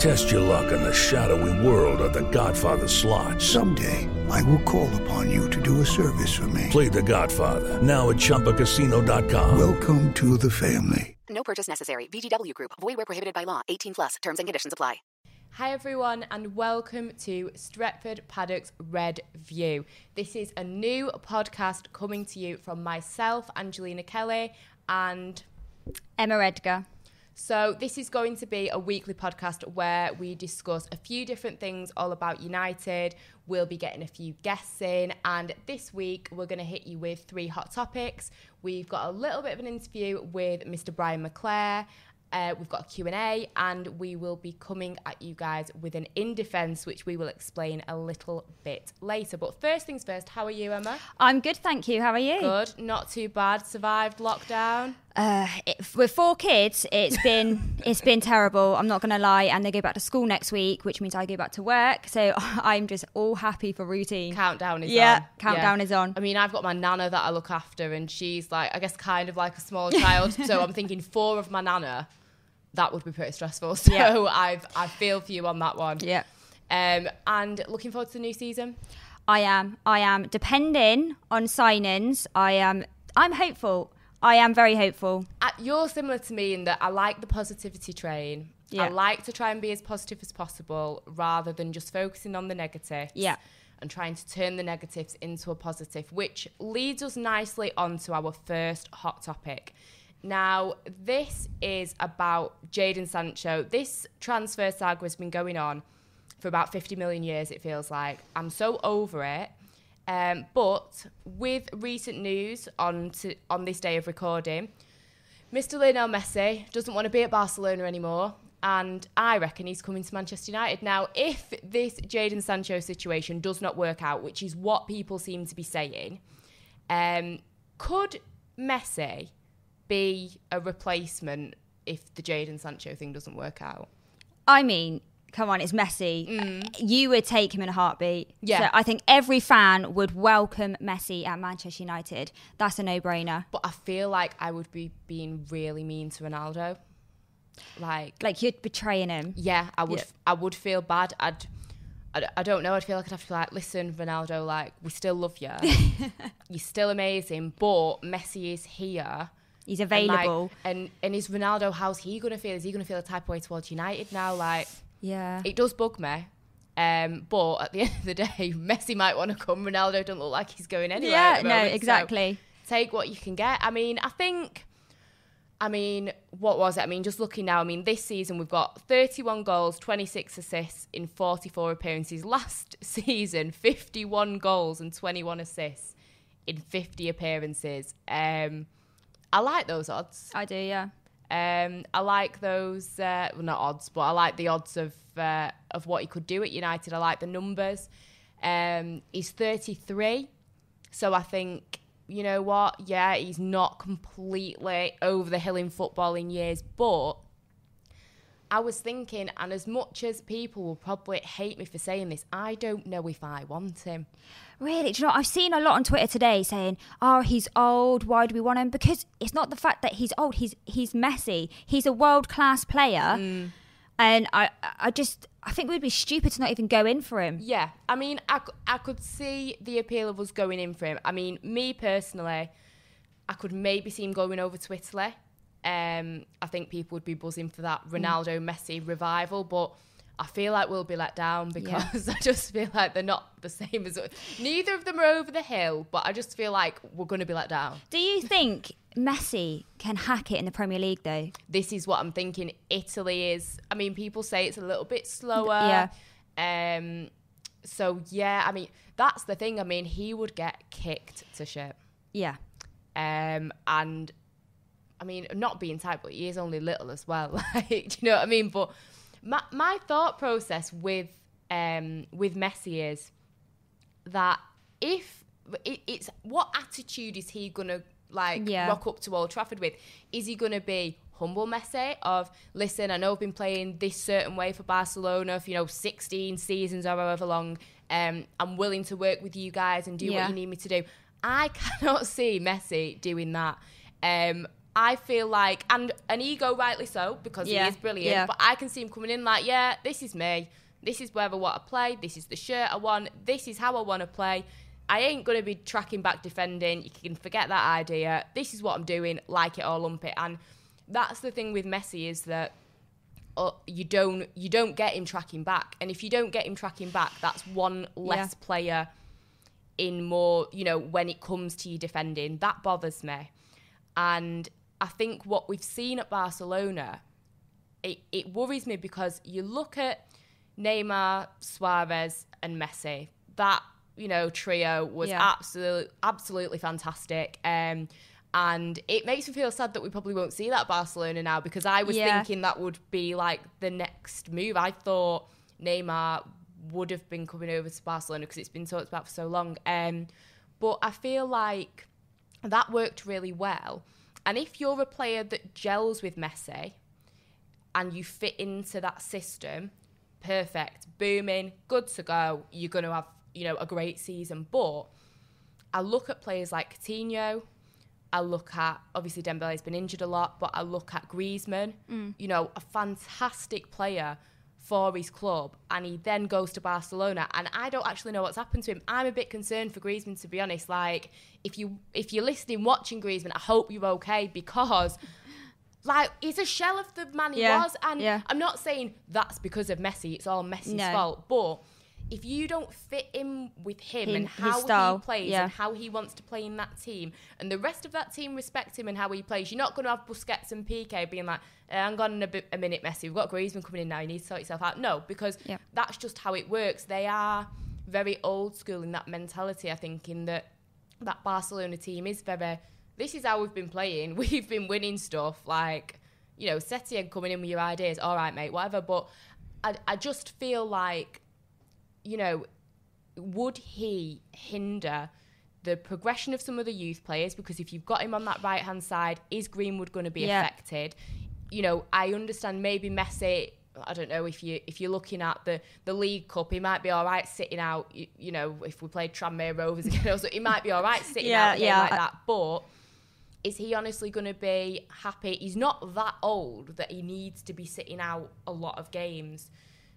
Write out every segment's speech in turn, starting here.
Test your luck in the shadowy world of The Godfather slot. Someday, I will call upon you to do a service for me. Play The Godfather now at ChumbaCasino.com. Welcome to the family. No purchase necessary. VGW Group. Void where prohibited by law. 18 plus. Terms and conditions apply. Hi everyone and welcome to Stretford Paddock's Red View. This is a new podcast coming to you from myself, Angelina Kelly, and Emma Edgar. So, this is going to be a weekly podcast where we discuss a few different things all about United. We'll be getting a few guests in, and this week we're going to hit you with three hot topics. We've got a little bit of an interview with Mr. Brian McClair. Uh, we've got a Q&A and we will be coming at you guys with an in defence which we will explain a little bit later but first things first how are you Emma I'm good thank you how are you good not too bad survived lockdown uh, it, with four kids it's been it's been terrible I'm not gonna lie and they go back to school next week which means I go back to work so I'm just all happy for routine countdown is yeah on countdown yeah. is on I mean I've got my nana that I look after and she's like I guess kind of like a small child so I'm thinking four of my nana that would be pretty stressful. So Yeah. I've I feel for you on that one. yeah Um, and looking forward to the new season. I am I am depending on signings I am I'm hopeful I am very hopeful Uh, you're similar to me in that I like the positivity train. Yeah. I like to try and be as positive as possible rather than just focusing on the negatives. Yeah. And trying to turn the negatives into a positive, which leads us nicely on to our first hot topic. Now, this is about Jadon Sancho. This transfer saga has been going on for about 50 million years, it feels like. I'm so over it. Um, but with recent news on to, on this day of recording, Mr. Lionel Messi doesn't want to be at Barcelona anymore, and I reckon he's coming to Manchester United. Now, if this Jadon Sancho situation does not work out, which is what people seem to be saying, um, could Messi be a replacement if the Jadon Sancho thing doesn't work out? I mean, come on, it's Messi. You would take him in a heartbeat. Mm. Yeah. So I think every fan would welcome Messi at Manchester United. That's a no-brainer. But I feel like I would be being really mean to Ronaldo. Like, Like you're betraying him. yeah, I would. Yeah. I would feel bad. I'd. I, I don't know. I'd feel like I'd have to be like, listen, Ronaldo. Like, we still love you. You're still amazing, but Messi is here. He's And, like, available. And and is Ronaldo? How's he gonna feel? Is he gonna feel a type of way towards United now? Like, yeah. it does bug me. Um, but at the end of the day, Messi might want to come. Ronaldo don't look like he's going anywhere. Yeah, no, moment, so exactly. take what you can get. I mean, I think. I mean, what was it? I mean, just looking now, I mean, this season we've got 31 goals, 26 assists in 44 appearances. Last season, 51 goals and 21 assists in 50 appearances. Um, I like those odds. I do, yeah. Um, I like those, uh, well, not odds, but I like the odds of uh, of what he could do at United. I like the numbers. Um, he's 33, so I think you know what? Yeah, he's not completely over the hill in football in years, but I was thinking, and as much as people will probably hate me for saying this, I don't know if I want him. Really? Do you know, I've seen a lot on Twitter today saying, oh, he's old. Why do we want him? Because it's not the fact that he's old. He's he's messy. He's a world class player. Mm. And I, I just, I think we'd be stupid to not even go in for him. Yeah, I mean, I, I could see the appeal of us going in for him. I mean, me personally, I could maybe see him going over to Italy. Um, I think people would be buzzing for that Ronaldo Messi revival, but I feel like we'll be let down because I just feel like they're not the same as neither of them are over the hill, but I just feel like we're going to be let down. Do you think Messi can hack it in the Premier League though? This is what I'm thinking. Italy is. I mean, people say it's a little bit slower. Yeah. Um. So yeah, I mean, that's the thing. I mean, he would get kicked to shit. Yeah. Um, and I mean, not being tight, but he is only little as well. Like, do you know what I mean? But my my thought process with um with Messi is that if it, it's what attitude is he gonna like Yeah. rock up to Old Trafford with? Is he gonna be humble Messi of listen, I know I've been playing this certain way for Barcelona for you know 16 seasons or however long. Um, I'm willing to work with you guys and do Yeah. what you need me to do. I cannot see Messi doing that. Um, I feel like, and an ego, rightly so, because Yeah, he is brilliant. yeah. But I can see him coming in like, yeah, this is me. This is where I want to play. This is the shirt I want. This is how I want to play. I ain't going to be tracking back defending. You can forget that idea. This is what I'm doing. Like it or lump it. And that's the thing with Messi is that uh, you don't you don't get him tracking back. And if you don't get him tracking back, that's one less player in more, you know, when it comes to your defending. That bothers me. And I think what we've seen at Barcelona, it, it worries me because you look at Neymar, Suarez, and Messi. That, you know, trio was Yeah. absolutely absolutely fantastic. Um and it makes me feel sad that we probably won't see that at Barcelona now because I was Yeah. thinking that would be like the next move. I thought Neymar would have been coming over to Barcelona because it's been talked about for so long. Um, but I feel like that worked really well. And if you're a player that gels with Messi and you fit into that system, perfect, booming, good to go. You're going to have, you know, a great season. But I look at players like Coutinho. I look at obviously Dembele's been injured a lot, but I look at Griezmann. Mm. You know, a fantastic player for his club, and he then goes to Barcelona, and I don't actually know what's happened to him. I'm a bit concerned for Griezmann, to be honest. Like, if you if you're listening, watching Griezmann, I hope you're okay because. Like he's a shell of the man he Yeah, was, and yeah. I'm not saying that's because of Messi. It's all Messi's No. fault, but if you don't fit in with him, Him- and how style, he plays yeah. and how he wants to play in that team, and the rest of that team respect him and how he plays, you're not going to have Busquets and Piqué being like, eh, "Hang on in a, bit, a minute, Messi. We've got Griezmann coming in now. You need to sort yourself out." No, because Yeah. that's just how it works. They are very old school in that mentality. I think in that that Barcelona team is very. This is how we've been playing. We've been winning stuff like you know, Setien coming in with your ideas, all right, mate, whatever. But I, I just feel like, you know, would he hinder the progression of some of the youth players? Because if you've got him on that right hand side, is Greenwood going to be Yeah. affected? You know, I understand maybe Messi. I don't know if you if you're looking at the the League Cup, he might be all right sitting out. You, you know, if we played Tranmere Rovers again, also, he might be all right sitting Yeah, out yeah, like I- that. But is he honestly going to be happy? He's not that old that he needs to be sitting out a lot of games.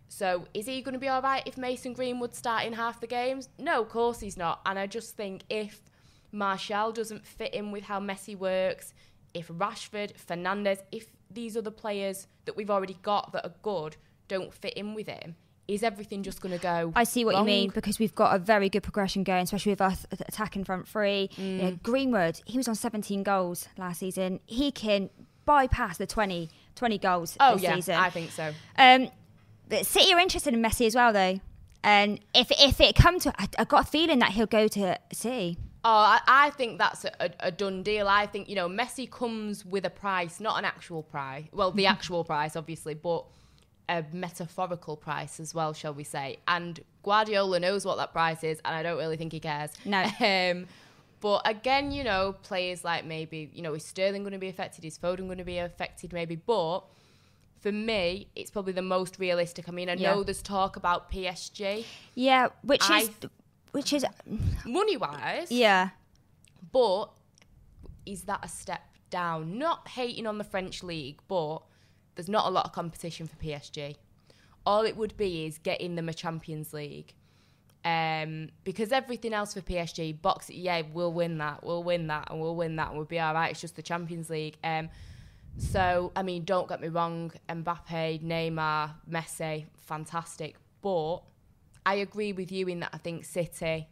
So is he going to be all right if Mason Greenwood start in half the games? No, of course he's not. And I just think if Martial doesn't fit in with how Messi works, if Rashford, Fernandes, if these other players that we've already got that are good don't fit in with him, is everything just going to go? I see what wrong? you mean because we've got a very good progression going, especially with us at- attacking front three. You Mm. know, Greenwood, he was on 17 goals last season. He can bypass the 20, 20 goals Oh this yeah, season. I think so. Um, but City are interested in Messi as well, though. And if if it come to, I, I got a feeling that he'll go to City. Oh, I, I think that's a, a, a done deal. I think, you know, Messi comes with a price, not an actual price. Well, the actual price, obviously, but a metaphorical price as well, shall we say. And Guardiola knows what that price is, and I don't really think he cares. No. Um, but again, you know, players like maybe, you know, is Sterling going to be affected? Is Foden going to be affected maybe? But for me, it's probably the most realistic. I mean, I Yeah. know there's talk about PSG Yeah, which I- is which is money wise, yeah. but is that a step down? Not hating on the French league, but there's not a lot of competition for PSG. All it would be is getting them a Champions League. Um, because everything else for PSG, box, yeah, we'll win that, we'll win that, and we'll win that, and we'll be all right. It's just the Champions League. Um, so, I mean, don't get me wrong, Mbappe, Neymar, Messi, fantastic. But I agree with you in that I think City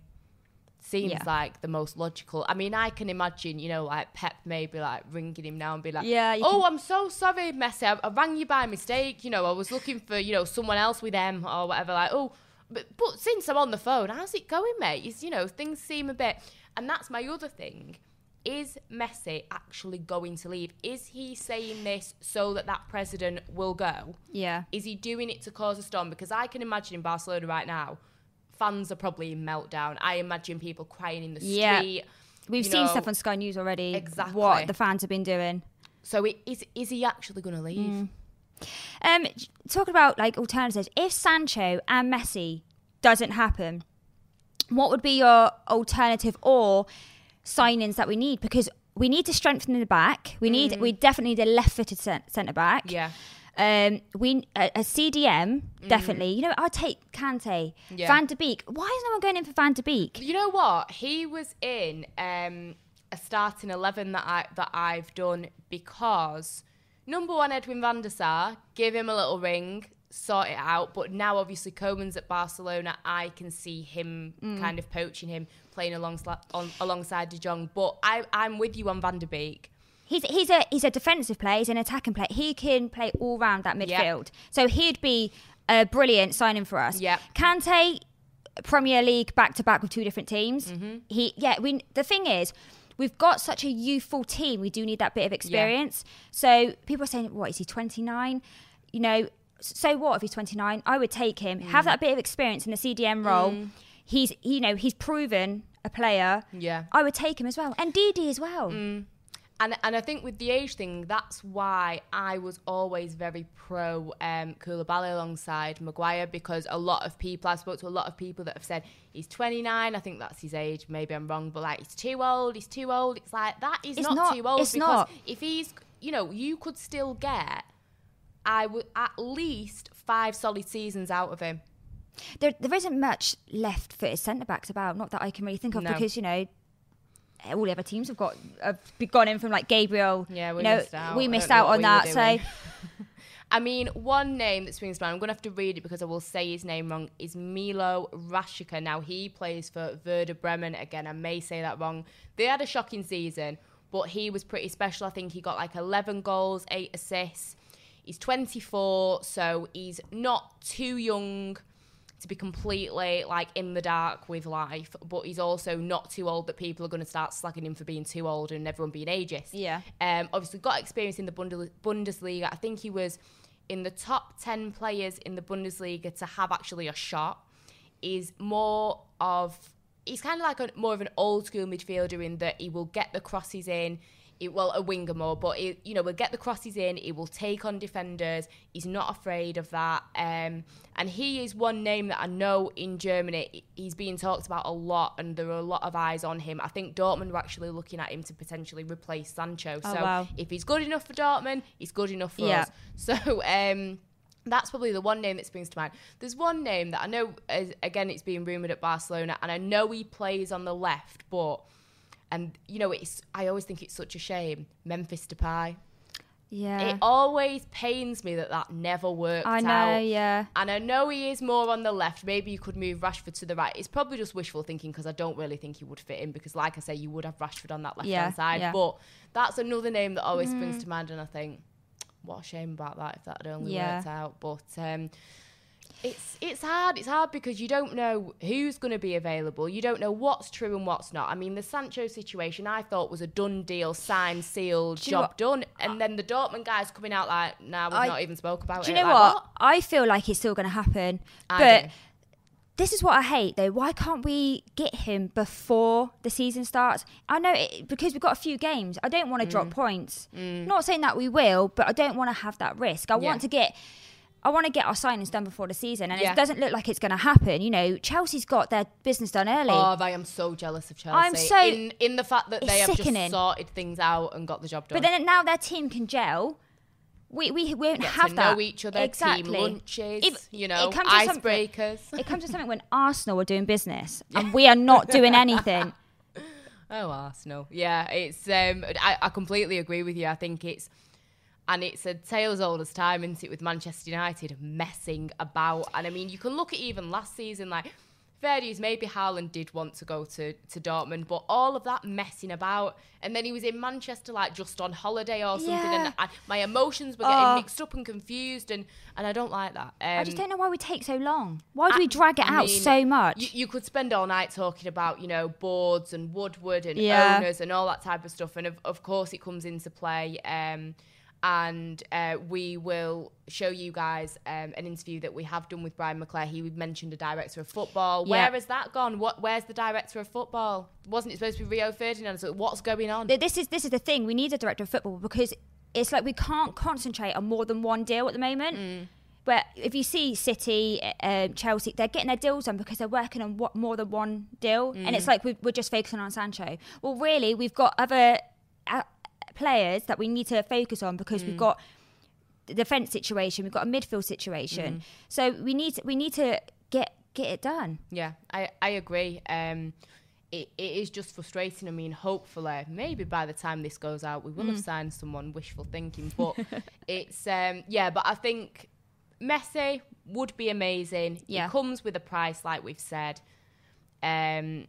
seems Yeah. like the most logical. I mean, I can imagine, you know, like Pep maybe like ringing him now and be like, Yeah, oh, can- I'm so sorry, Messi. I, I rang you by mistake. You know, I was looking for, you know, someone else with them or whatever. Like, oh, but, but since I'm on the phone, how's it going, mate? It's, you know, things seem a bit. And that's my other thing. Is Messi actually going to leave? Is he saying this so that that president will go? Yeah. Is he doing it to cause a storm? Because I can imagine in Barcelona right now, fans are probably in meltdown. I imagine people crying in the street. Yeah. We've seen know. stuff on Sky News already. Exactly. What the fans have been doing. So it, is is he actually going to leave? Mm. Um, talking about like alternatives, if Sancho and Messi doesn't happen, what would be your alternative or signings that we need? Because we need to strengthen the back. We need we definitely need a left-footed centre back. Mm. Yeah. Um, we a, a CDM definitely. You know, I'd take Kante, Mm. Yeah. Van de Beek. Why is no one going in for Van de Beek? You know what? He was in um, a starting eleven that I that I've done because number one, Edwin van der Sar, give him a little ring, sort it out. But now, obviously, Koeman's at Barcelona. I can see him kind of poaching him, playing alongside on, alongside De Jong. But I, I'm with you on Van de Beek. He's he's a he's a defensive player. He's an attacking player. He can play all round that Yeah. midfield. So he'd be a brilliant signing for us. Yeah. Kante, Premier League back to back with two different teams. Mm-hmm. He yeah. We the thing is. We've got such a youthful team. We do need that bit of experience. So people are saying, "What is he? Twenty nine? You know, so what if he's twenty nine? I would take him. Mm. Have that bit of experience in the CDM role. He's, you know, he's proven a player. Yeah. I would take him as well, and Didi as well. And and I think with the age thing, that's why I was always very pro um, Koulibaly alongside Maguire because a lot of people I spoke to a lot of people that have said he's 29. I think that's his age. Maybe I'm wrong, but like he's too old. He's too old. It's like that is not, not. too old It's because not. if he's you know you could still get I would at least five solid seasons out of him. There, there isn't much left for centre backs about. Not that I can really think of No. because you know all the other teams have got have gone in from like Gabriel. Yeah, we you know, missed out. We missed out on that. So. I mean, one name that springs to mind, I'm going to have to read it because I will say his name wrong, is Milo Rashica. Now, he plays for Werder Bremen. Again, I may say that wrong. They had a shocking season, but he was pretty special. I think he got like 11 goals, 8 assists. He's 24, so he's not too young to be completely like in the dark with life, but he's also not too old that people are going to start slagging him for being too old and everyone being ageist. Yeah. Um, obviously, got experience in the Bundesliga. I think he was in the top 10 players in the Bundesliga to have actually a shot. Is more of, he's kind of like a, more of an old school midfielder in that he will get the crosses in. It, well, a winger more, but he, you know, will get the crosses in. He will take on defenders. He's not afraid of that. Um, and he is one name that I know in Germany he's being talked about a lot, and there are a lot of eyes on him. I think Dortmund are actually looking at him to potentially replace Sancho. Oh, so wow. if he's good enough for Dortmund, he's good enough for Yeah. us. So um, that's probably the one name that springs to mind. There's one name that I know, is, again, it's being rumoured at Barcelona, and I know he plays on the left, but, and you know, it's I always think it's such a shame. Memphis Depay. yeah, It always pains me that that never worked I know. out. Yeah, And I know he is more on the left. Maybe you could move Rashford to the right. It's probably just wishful thinking because I don't really think he would fit in because, like I say, you would have Rashford on that left Yeah, hand side. yeah. But that's another name that always springs to mind, and I think, what a shame about that if that had only Yeah. worked out. But um, it's it's hard. It's hard because you don't know who's going to be available. You don't know what's true and what's not. I mean, the Sancho situation I thought was a done deal, signed, sealed, Do you know job done, and then the Dortmund guys coming out like, "Nah, we've I- not even spoke about do it." you know Like, what? I feel like it's still going to happen, I but do. this is what I hate though. Why can't we get him before the season starts? I know it, because we've got a few games. I don't want to Mm. drop points. Not saying that we will, but I don't want to have that risk. I Yeah. want to get. I want to get our signings done before the season, and Yeah. it doesn't look like it's going to happen. You know, Chelsea's got their business done early. Oh, I am so jealous of Chelsea. I'm so- in in the fact that they have sickening. just sorted things out and got the job done. but then now their team can gel. We, we, we won't have to that. know each other, exactly. team lunches, If- you know, it comes icebreakers. It comes to something when Arsenal are doing business and we are not doing anything. Oh, Arsenal. Yeah, it's. Um, I, I completely agree with you. I think it's, and it's a tale as old as time, isn't it, with Manchester United messing about. And I mean, you can look at even last season, like fair dues, maybe Haaland did want to go to to Dortmund, but all of that messing about, and then he was in Manchester like just on holiday or something, Yeah. and I, my emotions were getting Oh. mixed up and confused, and and I don't like that. Um, I just don't know why we take so long. Why do we drag it I out mean, so much? You, you could spend all night talking about, you know, boards and Woodward and Yeah. owners and all that type of stuff. And of, of course, it comes into play. Um, and uh, we will show you guys um, an interview that we have done with Brian McClair. He mentioned a director of football. Yeah. Where has that gone? What? Where's the director of football? Wasn't it supposed to be Rio Ferdinand? So what's going on? This is this is the thing. We need a director of football because it's like we can't concentrate on more than one deal at the moment. Mm. But if you see City, uh, Chelsea, they're getting their deals done because they're working on what, more than one deal, and Mm. it's like we, we're just focusing on Sancho. Well, really, we've got other uh, players that we need to focus on because Mm. we've got the defense situation, we've got a midfield situation. Mm. So we need we need to get get it done. Yeah, I, I agree. Um, it, it is just frustrating. I mean, hopefully, maybe by the time this goes out, we will have signed someone. Wishful thinking, but it's um, yeah. But I think Messi would be amazing. Yeah. It comes with a price, like we've said. Um,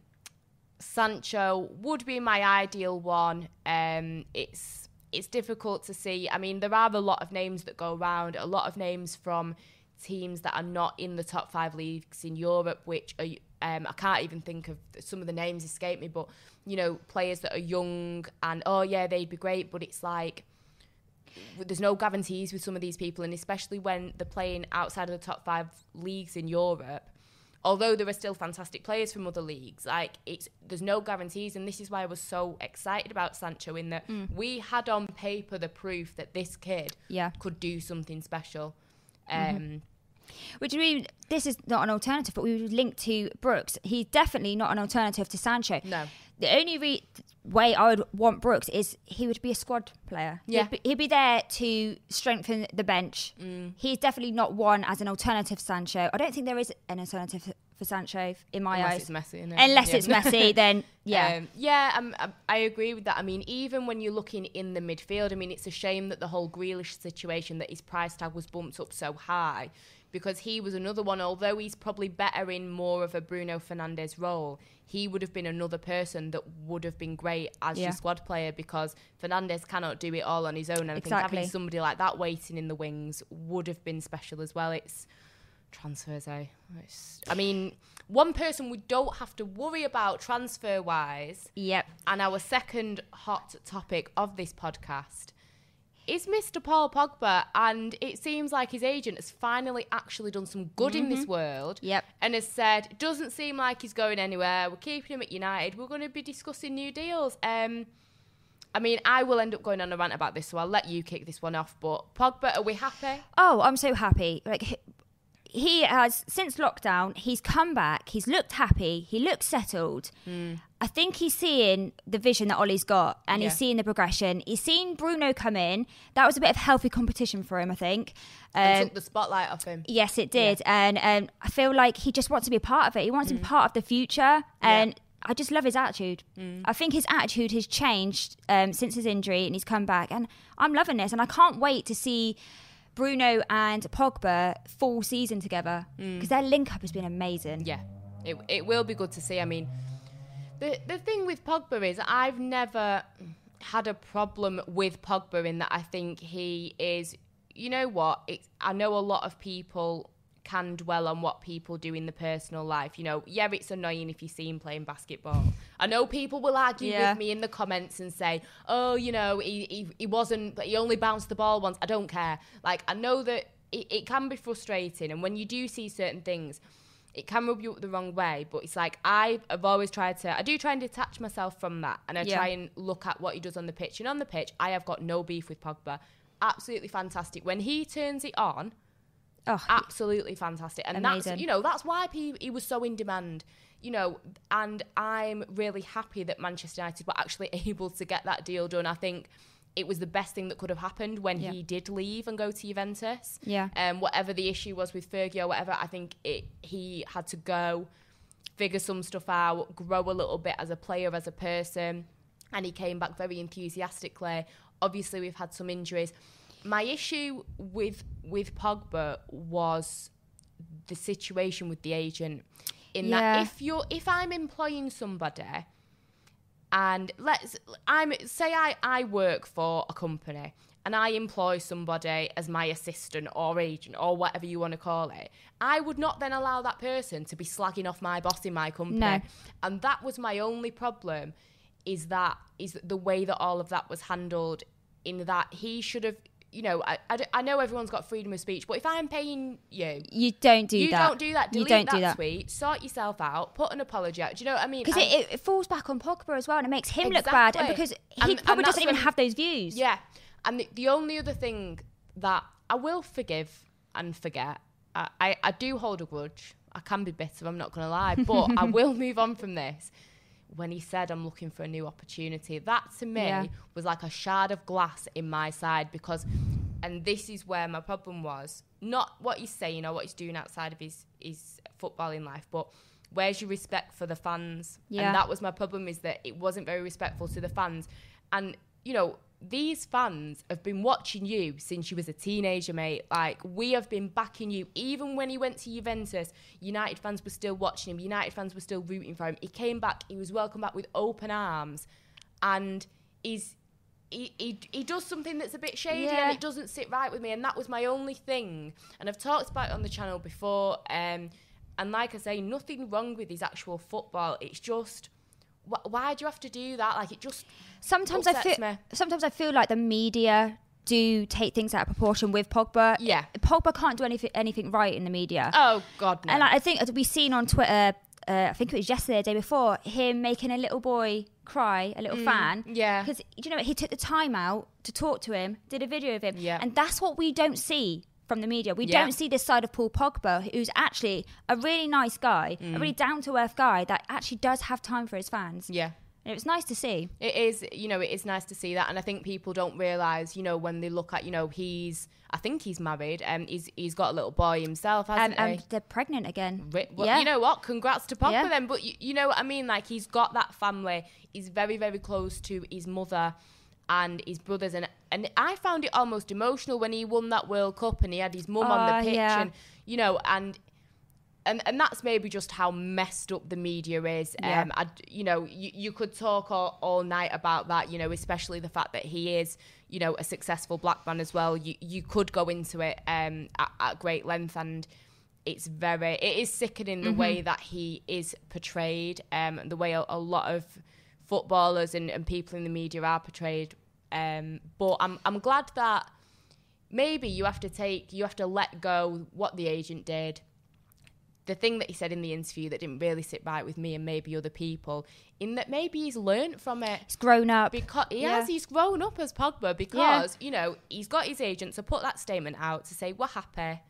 Sancho would be my ideal one. Um, it's it's difficult to see. I mean, there are a lot of names that go around. A lot of names from teams that are not in the top five leagues in Europe, which are um, I can't even think of some of the names escape me. But you know, players that are young and oh yeah, they'd be great. But it's like there's no guarantees with some of these people, and especially when they're playing outside of the top five leagues in Europe. Although there are still fantastic players from other leagues, like it's there's no guarantees, and this is why I was so excited about Sancho in that we had on paper the proof that this kid Yeah. could do something special. Um, Which we this is not an alternative, but we would link to Brooks. He's definitely not an alternative to Sancho. No. The only re- way I would want Brooks is he would be a squad player. Yeah. He'd be, he'd be there to strengthen the bench. Mm. He's definitely not one as an alternative Sancho. I don't think there is an alternative for Sancho in my Unless eyes. it's Messi, innit? Unless Yeah. it's messy, then yeah. Um, yeah, um, I agree with that. I mean, even when you're looking in the midfield, I mean, it's a shame that the whole Grealish situation, that his price tag was bumped up so high, because he was another one. Although he's probably better in more of a Bruno Fernandes role, he would have been another person that would have been great as Yeah. your squad player because Fernandes cannot do it all on his own. And I think Exactly. having somebody like that waiting in the wings would have been special as well. It's transfers, eh? It's, I mean, one person we don't have to worry about transfer wise, Yep. and our second hot topic of this podcast is Mr. Paul Pogba. And it seems like his agent has finally actually done some good in this world. Yep. And has said, it doesn't seem like he's going anywhere. We're keeping him at United. We're going to be discussing new deals. Um, I mean, I will end up going on a rant about this, so I'll let you kick this one off. But Pogba, are we happy? Oh, I'm so happy. Like he- has since lockdown, he's come back. He's looked happy. He looks settled. I think he's seeing the vision that Ole's got, and he's seeing the progression. He's seen Bruno come in. That was a bit of healthy competition for him, I think. And Um, took the spotlight off him. Yes, it did, and um, I feel like he just wants to be a part of it. He wants Mm. to be part of the future, and I just love his attitude. I think his attitude has changed um, since his injury, and he's come back, and I'm loving this, and I can't wait to see Bruno and Pogba full season together mm. because their link up has been amazing. Yeah, it, it will be good to see. I mean, the the thing with Pogba is I've never had a problem with Pogba in that I think he is. You know what? It's, I know a lot of people can dwell on what people do in the personal life. You know, yeah, it's annoying if you see him playing basketball. I know people will argue Yeah. with me in the comments and say, "Oh, you know, he, he he wasn't, but he only bounced the ball once." I don't care. Like I know that it, it can be frustrating, and when you do see certain things, it can rub you up the wrong way. But it's like I have always tried to. I do try and detach myself from that, and I Yeah. try and look at what he does on the pitch. And on the pitch, I have got no beef with Pogba. Absolutely fantastic. When he turns it on, Oh, absolutely fantastic. And that's you know that's why he, he was so in demand. You know, and I'm really happy that Manchester United were actually able to get that deal done. I think it was the best thing that could have happened when Yeah. he did leave and go to Juventus. Yeah. Um, whatever the issue was with Fergie or whatever, I think it he had to go, figure some stuff out, grow a little bit as a player, as a person, and he came back very enthusiastically. Obviously, we've had some injuries. My issue with with Pogba was the situation with the agent. In Yeah. that, if you're if I'm employing somebody and let's I'm say I, I work for a company and I employ somebody as my assistant or agent or whatever you want to call it, I would not then allow that person to be slagging off my boss in my company. No. And that was my only problem is that is the way that all of that was handled in that he should have you know, I, I, I know everyone's got freedom of speech, but if I'm paying you, you don't do you that. don't do that. Delete you don't that, do that. tweet. Sort yourself out. Put an apology out. Do you know what I mean? Because it, it falls back on Pogba as well, and it makes him look bad. And because he And- and probably that's doesn't even have those views. Yeah. And the, the only other thing that I will forgive and forget, I, I, I do hold a grudge. I can be bitter, I'm not going to lie, but I will move on from this. When he said, I'm looking for a new opportunity, that to me Yeah. was like a shard of glass in my side because, and this is where my problem was not what he's saying or what he's doing outside of his, his footballing life, but where's your respect for the fans? Yeah. And that was my problem is that it wasn't very respectful to the fans. And, you know, these fans have been watching you since you was a teenager, mate. Like, we have been backing you. Even when he went to Juventus, United fans were still watching him. United fans were still rooting for him. He came back, he was welcomed back with open arms. And he's he, he, he does something that's a bit shady Yeah. and it doesn't sit right with me and that was my only thing and I've talked about it on the channel before um, and like I say nothing wrong with his actual football it's just wh- why do you have to do that like it just Sometimes I feel. me. Sometimes I feel like the media do take things out of proportion with Pogba. Yeah. Pogba can't do anything anything right in the media. oh god no And like, I think we've seen on Twitter, uh, I think it was yesterday, the day before, him making a little boy cry, a little fan. Mm, yeah. Because you know what he took the time out to talk to him, did a video of him, Yeah. and that's what we don't see from the media. We Yeah. don't see this side of Paul Pogba, who's actually a really nice guy, Mm. a really down to earth guy that actually does have time for his fans. yeah And it was nice to see. It is, you know, it is nice to see that, and I think people don't realize, you know, when they look at, you know, he's, I think he's married, and he's he's got a little boy himself, Um, hasn't he? and they're pregnant again. Well, yeah. You know what? Congrats to Pogba Yeah. then. But you, you know what I mean? Like he's got that family. He's very, very close to his mother and his brothers. And and I found it almost emotional when he won that World Cup and he had his mum on Oh, the pitch yeah. and you know and. And, and that's maybe just how messed up the media is. Yeah. Um, I, you know, you, you could talk all, all night about that. You know, especially the fact that he is, you know, a successful black man as well. You you could go into it um, at, at great length, and it's very it is sickening the way that he is portrayed um and the way a, a lot of footballers and, and people in the media are portrayed um but i'm i'm glad that maybe you have to take you have to let go what the agent did the thing that he said in the interview that didn't really sit right with me and maybe other people in that maybe he's learned from it He's grown up. because he Yeah. has he's grown up as Pogba because you know he's got his agent to put that statement out to say we're happy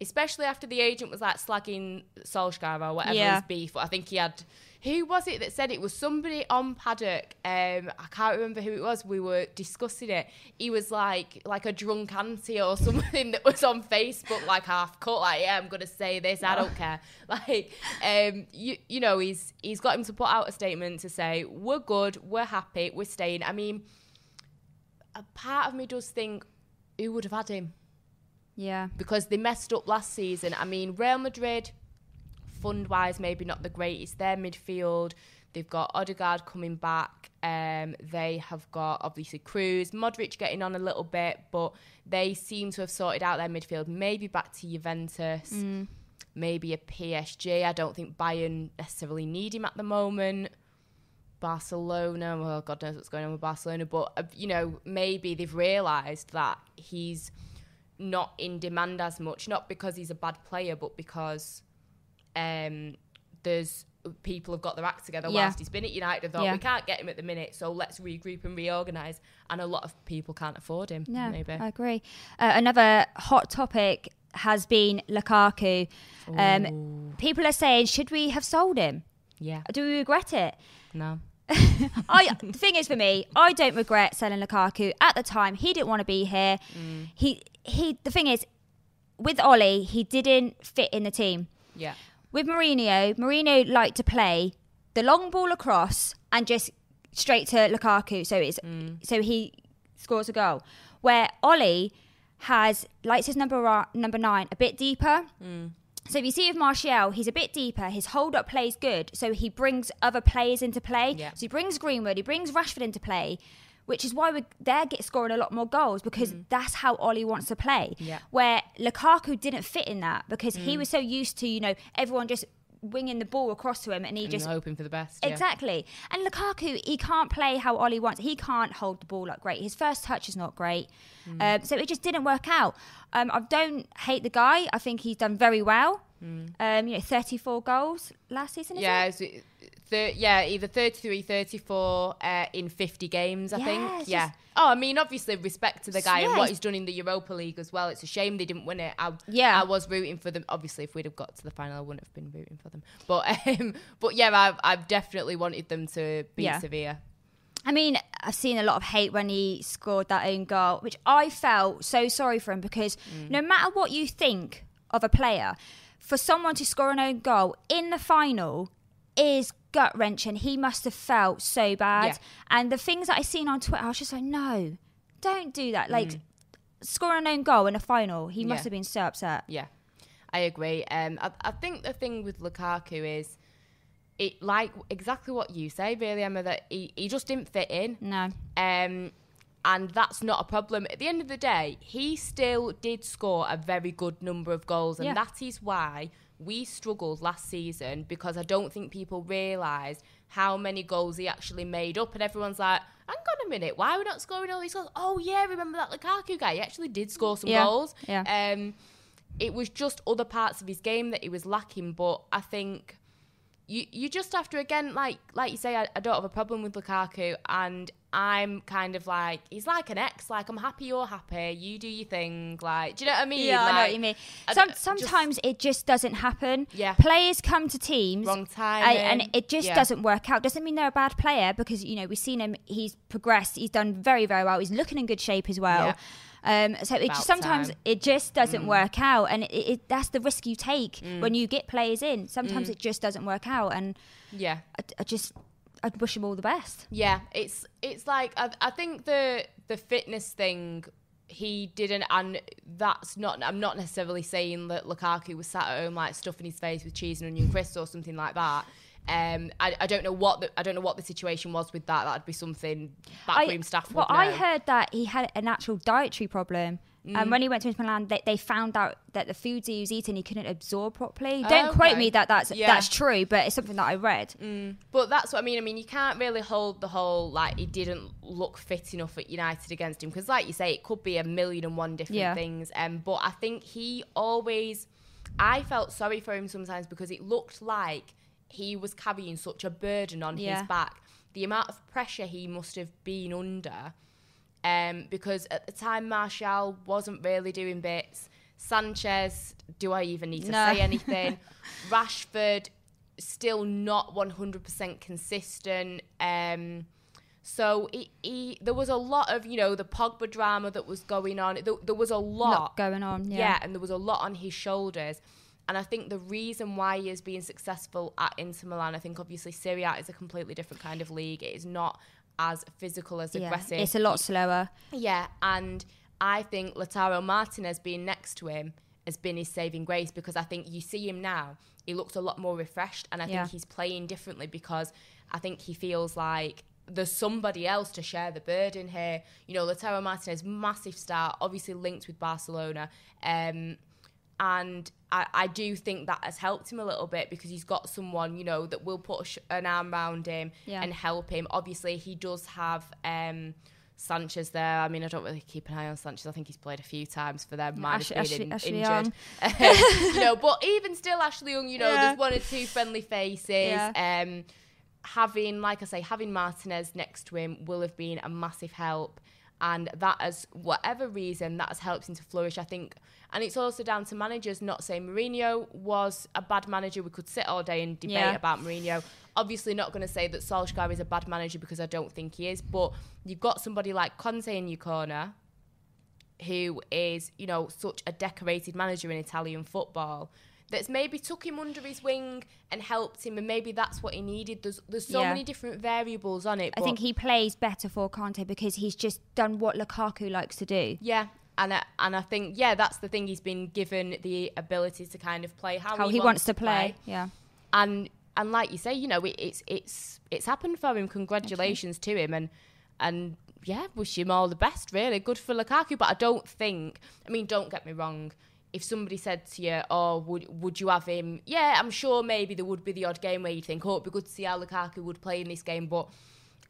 especially after the agent was like slagging Solskjaer or whatever Yeah. his beef I think he had who was it that said it was somebody on paddock um I can't remember who it was we were discussing it he was like like a drunk auntie or something that was on Facebook like half cut like yeah I'm gonna say this I don't care like um you you know he's he's got him to put out a statement to say we're good we're happy we're staying I mean a part of me does think who would have had him yeah. because they messed up last season. I mean, Real Madrid, fund wise, maybe not the greatest. Their midfield, they've got Odegaard coming back. Um, they have got obviously Kroos, Modric getting on a little bit, but they seem to have sorted out their midfield. Maybe back to Juventus, maybe a PSG. I don't think Bayern necessarily need him at the moment. Barcelona, well, God knows what's going on with Barcelona, but uh, you know, maybe they've realised that he's not in demand as much, not because he's a bad player, but because um, there's people have got their act together Yeah. whilst he's been at United. I thought Yeah. we can't get him at the minute, so let's regroup and reorganise. And a lot of people can't afford him. No, maybe. I agree. Uh, another hot topic has been Lukaku. Um, people are saying, should we have sold him? yeah. Do we regret it? No. I the thing is for me, I don't regret selling Lukaku. At the time, he didn't want to be here. Mm. He he. The thing is, with Ole, he didn't fit in the team. Yeah. With Mourinho, Mourinho liked to play the long ball across and just straight to Lukaku. So it's Mm. so he scores a goal. Where Ole has likes his number number nine a bit deeper. Mm. So if you see with Martial, he's a bit deeper. His hold up plays good, so he brings other players into play. Yeah. So he brings Greenwood, he brings Rashford into play, which is why we're there get scoring a lot more goals because that's how Ole wants to play. Mm. Yeah. Where Lukaku didn't fit in that because Mm. he was so used to you know everyone just winging the ball across to him, and he And just hoping for the best. yeah. Exactly. And Lukaku, he can't play how Ole wants. He can't hold the ball up great. His first touch is not great. Hmm. Um, so it just didn't work out. Um, I don't hate the guy. I think he's done very well. Um, you know, 34 goals last season, is. Yeah, it? Thir- yeah, either 33, 34 uh, in 50 games, I Yeah, think. Yeah. just- Oh, I mean, obviously, respect to the guy and what he's- he's done in the Europa League as well. It's a shame they didn't win it. I, Yeah. I was rooting for them. Obviously, if we'd have got to the final, I wouldn't have been rooting for them. But, um, but yeah, I've, I've definitely wanted them to beat Yeah. Sevilla. I mean, I've seen a lot of hate when he scored that own goal, which I felt so sorry for him because Mm. no matter what you think of a player, for someone to score an own goal in the final is gut wrenching. He must have felt so bad. Yeah. And the things that I seen on Twitter, I was just like, no, don't do that. Like, Mm. scoring an own goal in a final, he must have been so upset. Yeah, I agree. Um, I, I think the thing with Lukaku is it like exactly what you say, really, Emma. That he, he just didn't fit in. No. Um, and that's not a problem. At the end of the day, he still did score a very good number of goals, and Yeah. that is why we struggled last season because I don't think people realised how many goals he actually made up, and everyone's like, "Hang on a minute, why are we not scoring all these goals?" Oh yeah, remember that Lukaku guy? He actually did score some Yeah, goals. yeah. Um, it was just other parts of his game that he was lacking, but I think you you just have to again like like you say I, I don't have a problem with Lukaku and I'm kind of like he's like an ex like I'm happy you're happy you do your thing like do you know what I mean Yeah, I know what you mean. Some, d- just- sometimes it just doesn't happen. Yeah. Players come to teams. Wrong timing. and it just Yeah. doesn't work out. Doesn't mean they're a bad player because, you know, we've seen him, he's progressed, he's done very, very well. He's looking in good shape as well. Um, so it just, sometimes time. Mm. it just doesn't work out. And it, it, that's the risk you take when you get players in. Mm. Sometimes it just doesn't work out. And yeah I, I just, I wish him all the best. Yeah, it's it's like I, I think the the fitness thing he didn't, and that's not. I'm not necessarily saying that Lukaku was sat at home like stuffing his face with cheese and onion crisps or something like that. Um, I, I don't know what the I don't know what the situation was with that. That'd be something backroom staff would Well. I heard that he had an actual dietary problem. Mm. And when he went to Milan, they, they found out that the foods he was eating he couldn't absorb properly. Don't quote Okay. me that that's Yeah. that's true, but it's something that I read. But that's what I mean. I mean, you can't really hold the whole like he didn't look fit enough at United against him because, like you say, it could be a million and one different Yeah. things. Um, but I think he always, I felt sorry for him sometimes because it looked like he was carrying such a burden on Yeah. his back. The amount of pressure he must have been under, um, because at the time Martial wasn't really doing bits. Sanchez, do I even need to No. say anything? Rashford, still not 100% consistent. Um, so he, he, there was a lot of, you know, the Pogba drama that was going on. There, there was a lot, Lot going on, yeah. and there was a lot on his shoulders. And I think the reason why he is being successful at Inter Milan, I think obviously Serie A is a completely different kind of league. It is not as physical as Yeah, aggressive. it's a lot slower. Yeah, and I think Lautaro Martinez being next to him has been his saving grace because I think you see him now, he looks a lot more refreshed, and I Yeah. think he's playing differently because I think he feels like there's somebody else to share the burden here. You know, Lautaro Martinez, massive star, obviously linked with Barcelona. Um, and I, I do think that has helped him a little bit because he's got someone you know that will put sh- an arm around him Yeah. and help him. Obviously, he does have um, Sanchez there. I mean, I don't really keep an eye on Sanchez. I think he's played a few times for them. Might Ashley- have been in- Ashley- injured. Ashley you know, but even still, Ashley Young, you know, Yeah. there's one or two friendly faces. Yeah. Um, having, like I say, having Martinez next to him will have been a massive help. And that has, whatever reason, that has helped him to flourish, I think. And it's also down to managers, not saying Mourinho was a bad manager. We could sit all day and debate Yeah. about Mourinho. Obviously, not going to say that Solskjaer is a bad manager because I don't think he is. But you've got somebody like Conte in your corner who is, you know, such a decorated manager in Italian football that's maybe took him under his wing and helped him, and maybe that's what he needed. There's there's so Yeah. many different variables on it. I think he plays better for Conte because he's just done what Lukaku likes to do. yeah. And I, and I think yeah that's the thing he's been given the ability to kind of play how, How he wants to play. Yeah. and and like you say, you know, it, it's it's it's happened for him. Congratulations to him, and and yeah, wish him all the best. Really good for Lukaku, but I don't think. I mean, don't get me wrong. If somebody said to you, "Oh, would would you have him?" Yeah, I'm sure maybe there would be the odd game where you think, "Oh, it'd be good to see how Lukaku would play in this game," but.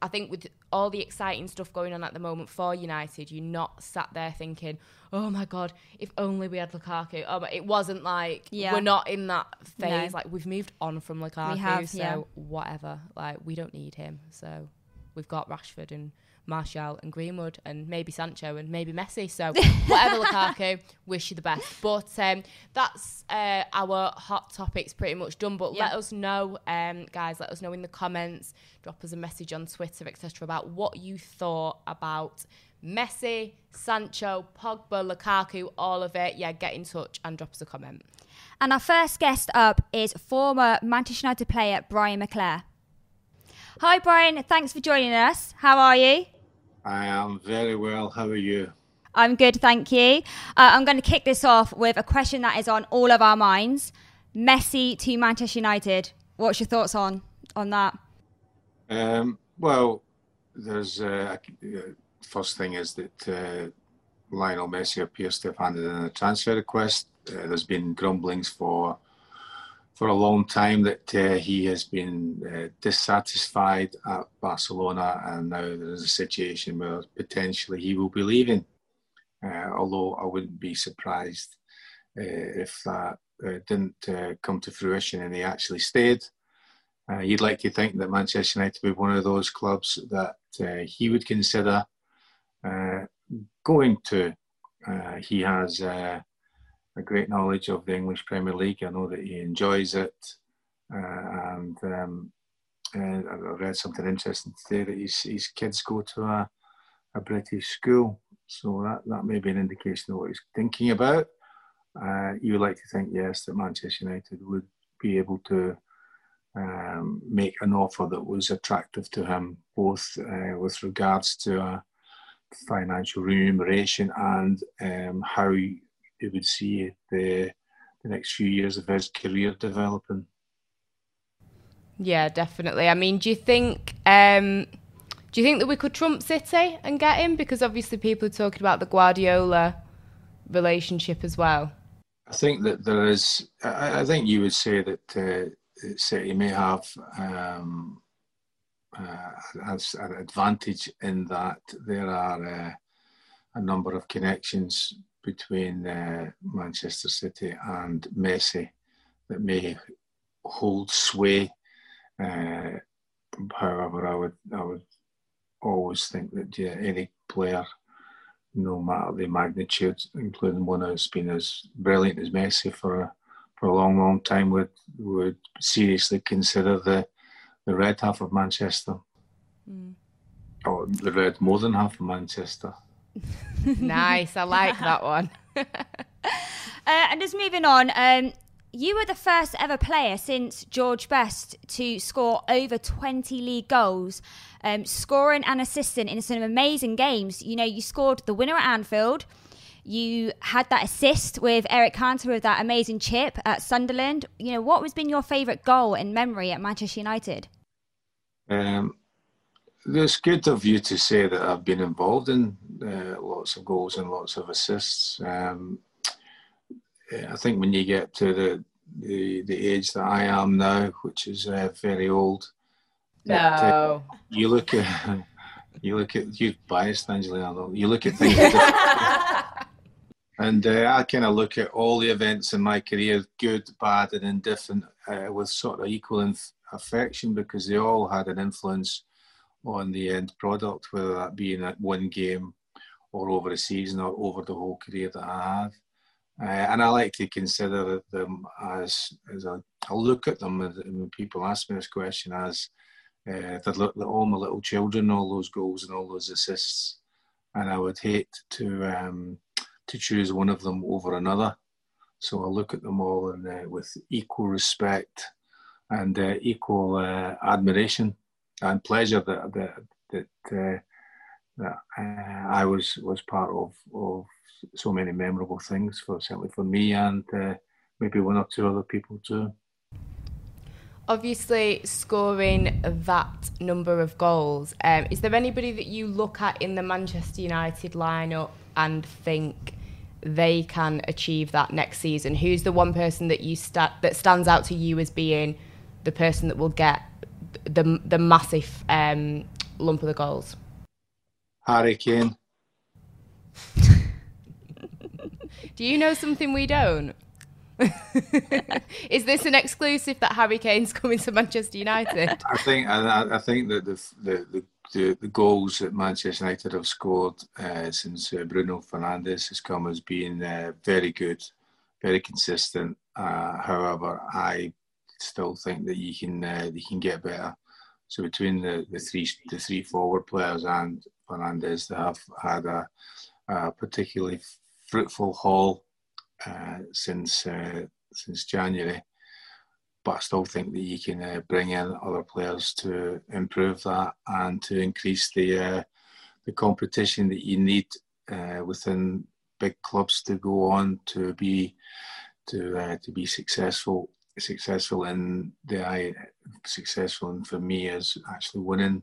I think with all the exciting stuff going on at the moment for United, you're not sat there thinking, "Oh my god, if only we had Lukaku." Oh, but it wasn't like Yeah. we're not in that phase. No. Like we've moved on from Lukaku, have, so yeah. whatever. Like we don't need him. So we've got Rashford and Martial and Greenwood and maybe Sancho and maybe Messi. So whatever Lukaku, wish you the best. But um, that's uh, our hot topics pretty much done. But let us know, um, guys. Let us know in the comments. Drop us a message on Twitter, etc. About what you thought about. Messi, Sancho, Pogba, Lukaku, all of it. Yeah, get in touch and drop us a comment. And our first guest up is former Manchester United player Brian McClair. Hi, Brian. Thanks for joining us. How are you? I am very well. How are you? I'm good, thank you. Uh, I'm going to kick this off with a question that is on all of our minds. Messi to Manchester United. What's your thoughts on on that? Um, well, there's uh, uh, first thing is that uh, Lionel Messi appears to have handed in a transfer request. Uh, there's been grumblings for for a long time that uh, he has been uh, dissatisfied at Barcelona, and now there's a situation where potentially he will be leaving. Uh, although I wouldn't be surprised uh, if that uh, didn't uh, come to fruition and he actually stayed. You'd like to think that Manchester United would be one of those clubs that he would consider going to. He has a great knowledge of the English Premier League. I know that he enjoys it. Uh, and um, uh, I read something interesting today that his, his kids go to a, a British school. So that, that may be an indication of what he's thinking about. Uh, you would like to think, yes, that Manchester United would be able to um, make an offer that was attractive to him, both uh, with regards to uh, financial remuneration and um, how he would see the, the next few years of his career developing. Yeah, definitely. I mean, do you think um, do you think that we could trump City and get him? Because obviously people are talking about the Guardiola relationship as well. I think that there is. I, I think you would say that uh, City may have um, uh, an advantage in that there are uh, a number of connections between uh, Manchester City and Messi that may hold sway. Uh, however, I would I would always think that yeah, any player, no matter the magnitude, including one who's been as brilliant as Messi for a, for a long, long time, would would seriously consider the the red half of Manchester, or the red more than half of Manchester. Nice, I like that one. Uh, and just moving on, um, you were the first ever player since George Best to score over 20 league goals, um, scoring and assisting in some amazing games. You know, you scored the winner at Anfield. You had that assist with Eric Cantona with that amazing chip at Sunderland. You know, what has been your favourite goal in memory at Manchester United? Um, it's good of you to say that I've been involved in uh, lots of goals and lots of assists. Um, I think when you get to the, the the age that I am now, which is uh, very old, uh, No. you look at You look at you biased, Angelina. You look at things. and uh, I kind of look at all the events in my career, good, bad, and indifferent, uh, with sort of equal inf- affection because they all had an influence on the end product, whether that be in that one game or over a season or over the whole career that I have. Uh, and I like to consider them as, as I look at them when people ask me this question as uh, they're, they're all my little children, all those goals and all those assists. And I would hate to um, to choose one of them over another. So I look at them all uh, with equal respect and uh, equal uh, admiration and pleasure that that that, uh, that uh, I was was part of of so many memorable things for certainly for me and uh, maybe one or two other people too. Obviously, scoring that number of goals, um, is there anybody that you look at in the Manchester United lineup and think they can achieve that next season? Who's the one person that you sta- that stands out to you as being the person that will get the the massive um, lump of the goals? Harry Kane. Do you know something we don't? Is this an exclusive that Harry Kane's coming to Manchester United? I think I, I think that the, the the, the goals that Manchester United have scored uh, since uh, Bruno Fernandes has come has been uh, very good, very consistent. Uh, however, I still think that you can uh, you can get better. So between the, the three the three forward players and Fernandes, they have had a, a particularly fruitful haul uh, since uh, since January. But I still think that you can uh, bring in other players to improve that and to increase the uh, the competition that you need uh, within big clubs to go on to be to uh, to be successful successful in the I successful and for me is actually winning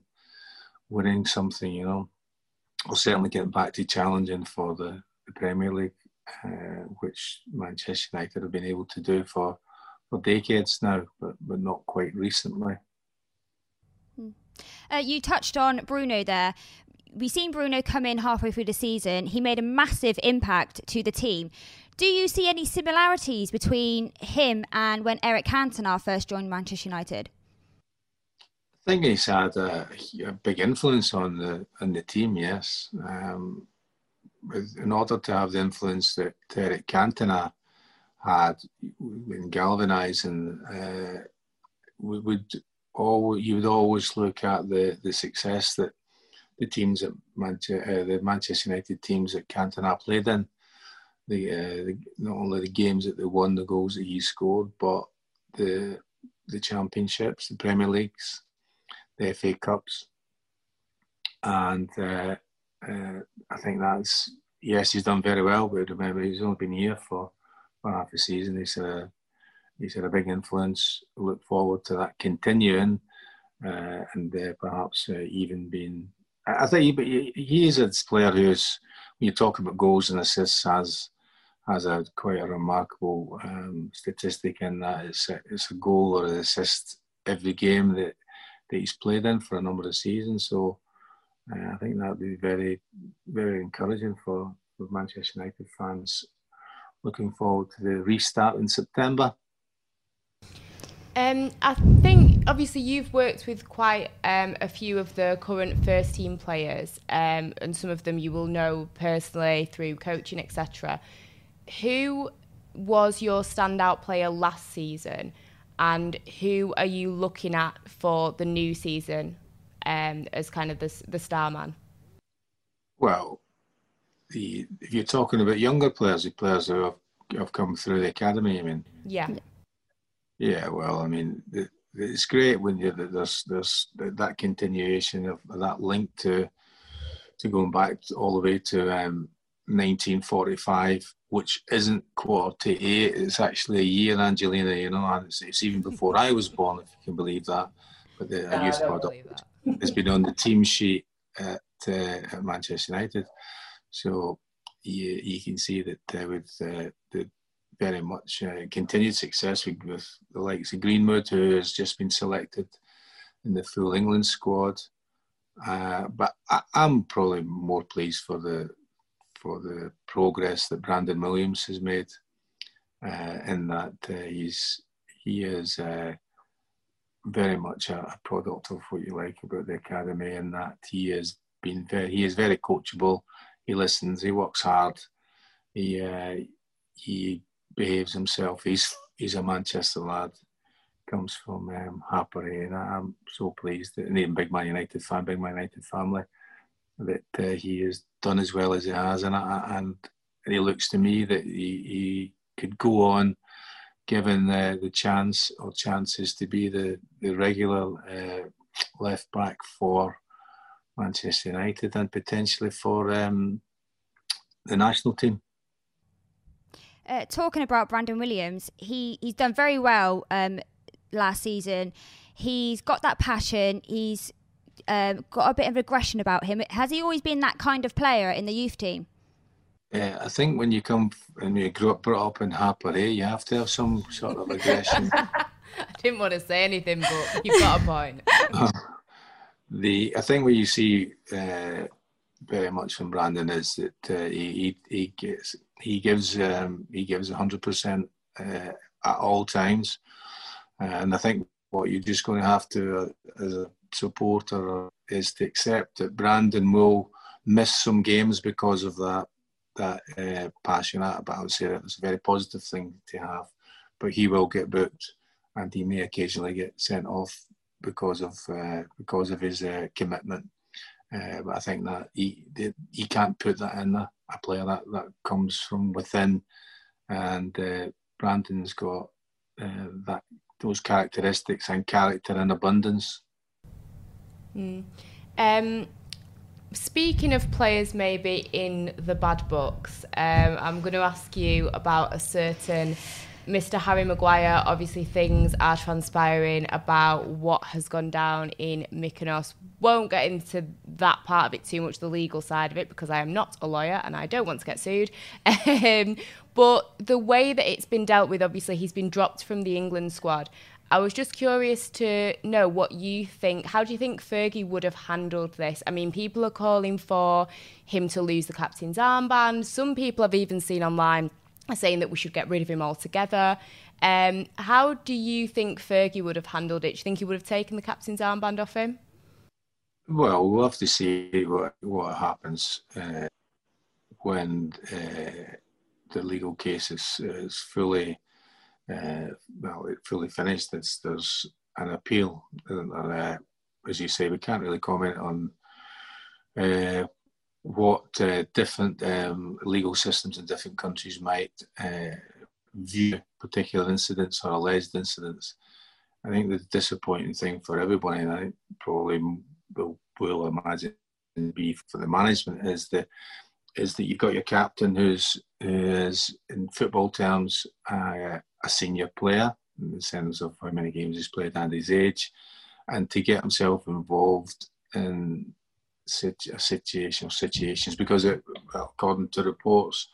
winning something you know We'll certainly get back to challenging for the, the Premier League uh, which Manchester United have been able to do for for decades now, but but not quite recently. Hmm. Uh, you touched on Bruno there. We've seen Bruno come in halfway through the season. He made a massive impact to the team. Do you see any similarities between him and when Eric Cantona first joined Manchester United? I think he's had a, a big influence on the on the team. Yes, um, in order to have the influence that Eric Cantona had in galvanising, uh, we would all you would always look at the the success that the teams at Manchester, uh, the Manchester United teams that Cantona played in. The, uh, the, not only the games that they won, the goals that he scored, but the the championships, the Premier Leagues, the FA Cups, and uh, uh, I think that's yes, he's done very well. But remember, he's only been here for, for half a season. He's a he's had a big influence. Look forward to that continuing, uh, and uh, perhaps uh, even being. I think he, he is a player who's when you talk about goals and assists has has a quite a remarkable um, statistic in that it's a, it's a goal or an assist every game that that he's played in for a number of seasons. So uh, I think that would be very, very encouraging for, for Manchester United fans. Looking forward to the restart in September. Um, I think obviously you've worked with quite um, a few of the current first team players, um, and some of them you will know personally through coaching, etc. Who was your standout player last season, and who are you looking at for the new season um, as kind of the the star man? Well, the if you're talking about younger players, the players who have, have come through the academy, I mean. Yeah. Yeah, well, I mean, the, it's great when you there's there's that continuation of that link to to going back all the way to um, 1945, which isn't quarter to eight. It's actually a year, Angelina. You know, and it's, it's even before I was born, if you can believe that. But the no, youth product has been on the team sheet at, uh, at Manchester United. So you, you can see that uh, with uh, the very much uh, continued success with, with, the likes of Greenwood, who has just been selected in the full England squad. Uh, but I, am probably more pleased for the for the progress that Brandon Williams has made. Uh, in that uh, he's he is uh, very much a, a, product of what you like about the academy, and that he has been very he is very coachable. He listens. He works hard. He uh, he behaves himself. He's he's a Manchester lad comes from um, Harper and I'm so pleased that, and even big Man United fan, big Man United family, that uh, he has done as well as he has, and and, and he looks to me that he, he could go on, given uh, the chance or chances to be the the regular uh, left back for Manchester United and potentially for um, the national team. Uh, talking about Brandon Williams, he he's done very well um, last season. He's got that passion. He's um, got a bit of aggression about him. Has he always been that kind of player in the youth team? Yeah, I think when you come and you grew up, brought up in Harper, eh, you have to have some sort of aggression. I didn't want to say anything, but you've got a point. the I think what you see uh, very much from Brandon is that uh, he, he, he gets he gives um, he gives hundred uh, percent at all times. And I think what you're just going to have to, uh, as a supporter, is to accept that Brandon will miss some games because of that that uh, passion. But I would say it's a very positive thing to have. But he will get booked, and he may occasionally get sent off because of uh, because of his uh, commitment. Uh, but I think that he he can't put that in a, a player that that comes from within, and uh, Brandon's got uh, that those characteristics and character in abundance. Mm. Um, speaking of players maybe in the bad books, um, I'm going to ask you about a certain Mr. Harry Maguire. Obviously, things are transpiring about what has gone down in Mykonos. Won't get into that part of it too much, the legal side of it, because I am not a lawyer and I don't want to get sued. Um, but the way that it's been dealt with, obviously, he's been dropped from the England squad. I was just curious to know what you think. How do you think Fergie would have handled this? I mean, people are calling for him to lose the captain's armband. Some people have even seen online saying that we should get rid of him altogether. Um, how do you think Fergie would have handled it? Do you think he would have taken the captain's armband off him? Well, we'll have to see what, what happens uh, when uh, the legal case is, is fully uh, well, it fully finished. There's an appeal, and, uh, as you say, we can't really comment on uh, what uh, different um, legal systems in different countries might uh, view particular incidents or alleged incidents. I think the disappointing thing for everybody, and I think probably will, will imagine be for the management, is the is that you've got your captain who's who is in football terms uh, a senior player in the sense of how many games he's played and his age, and to get himself involved in such a situation or situations because it, according to reports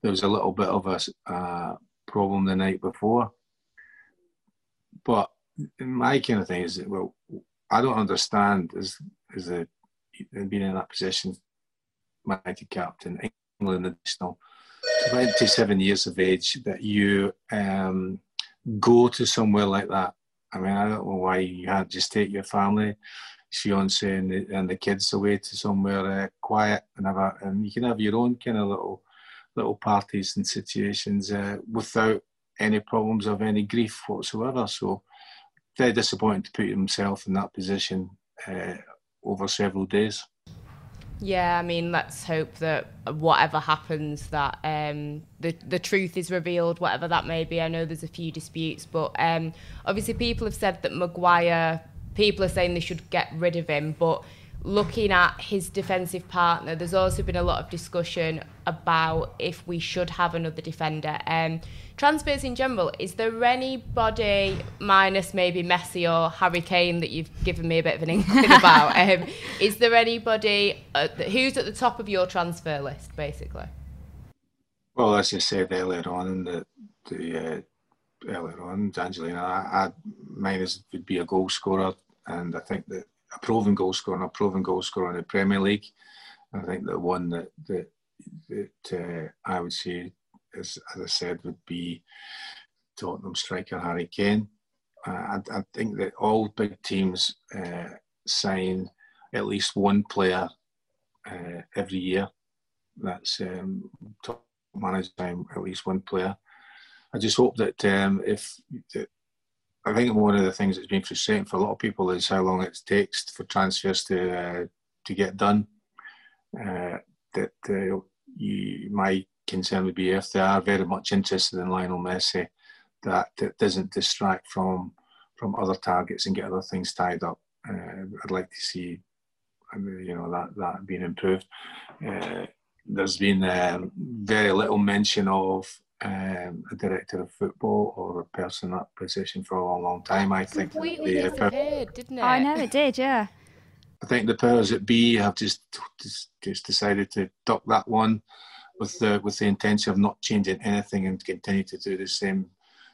there was a little bit of a uh, problem the night before. But my kind of thing is well, I don't understand as as a being in that position United captain, England additional, 27 years of age, that you um, go to somewhere like that. I mean, I don't know why you can't just take your family, fiance, and the, and the kids away to somewhere uh, quiet and have a, and you can have your own kind of little little parties and situations uh, without any problems of any grief whatsoever. So, very disappointing to put himself in that position uh, over several days. Yeah, I mean, let's hope that whatever happens, that um, the the truth is revealed, whatever that may be. I know there's a few disputes, but um, obviously people have said that Maguire. People are saying they should get rid of him, but looking at his defensive partner, there's also been a lot of discussion about if we should have another defender. Um, transfers in general, is there anybody, minus maybe Messi or Harry Kane, that you've given me a bit of an inkling about? Um, is there anybody the, who's at the top of your transfer list, basically? Well, as I said earlier on, the, the uh, earlier on, Angelina, I, I, mine is, would be a goal scorer, and I think that a proven goal scorer and a proven goal scorer in the Premier League. I think the one that that, that uh, I would say, is, as I said, would be Tottenham striker Harry Kane. Uh, I, I, think that all big teams uh, sign at least one player uh, every year. That's um, top manager at least one player. I just hope that um, if that I think one of the things that's been frustrating for a lot of people is how long it takes for transfers to uh, to get done. Uh, that uh, you, my concern would be if they are very much interested in Lionel Messi, that it doesn't distract from from other targets and get other things tied up. Uh, I'd like to see, you know, that that being improved. Uh, there's been um, very little mention of um, a director of football or a person in that position for a long, long time. I think completely the, disappeared, didn't it? I know it did, yeah. I think the powers that be have just just, just decided to duck that one with the with the intention of not changing anything and continue to do the same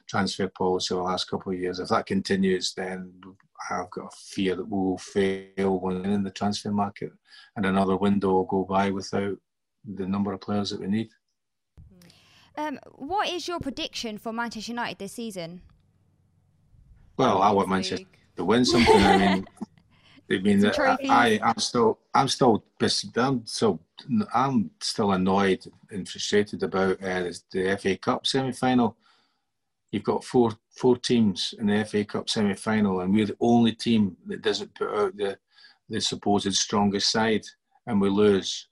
transfer policy the last couple of years. If that continues, then I've got a fear that we will fail when in the transfer market, and another window will go by without the number of players that we need. Um, what is your prediction for Manchester United this season? Well, I want Manchester to win something. I mean, I mean, I, I, am still, I'm still, I'm so, I'm still annoyed and frustrated about uh, the FA Cup semi-final. You've got four, four teams in the FA Cup semi-final, and we're the only team that doesn't put out the, the supposed strongest side, and we lose.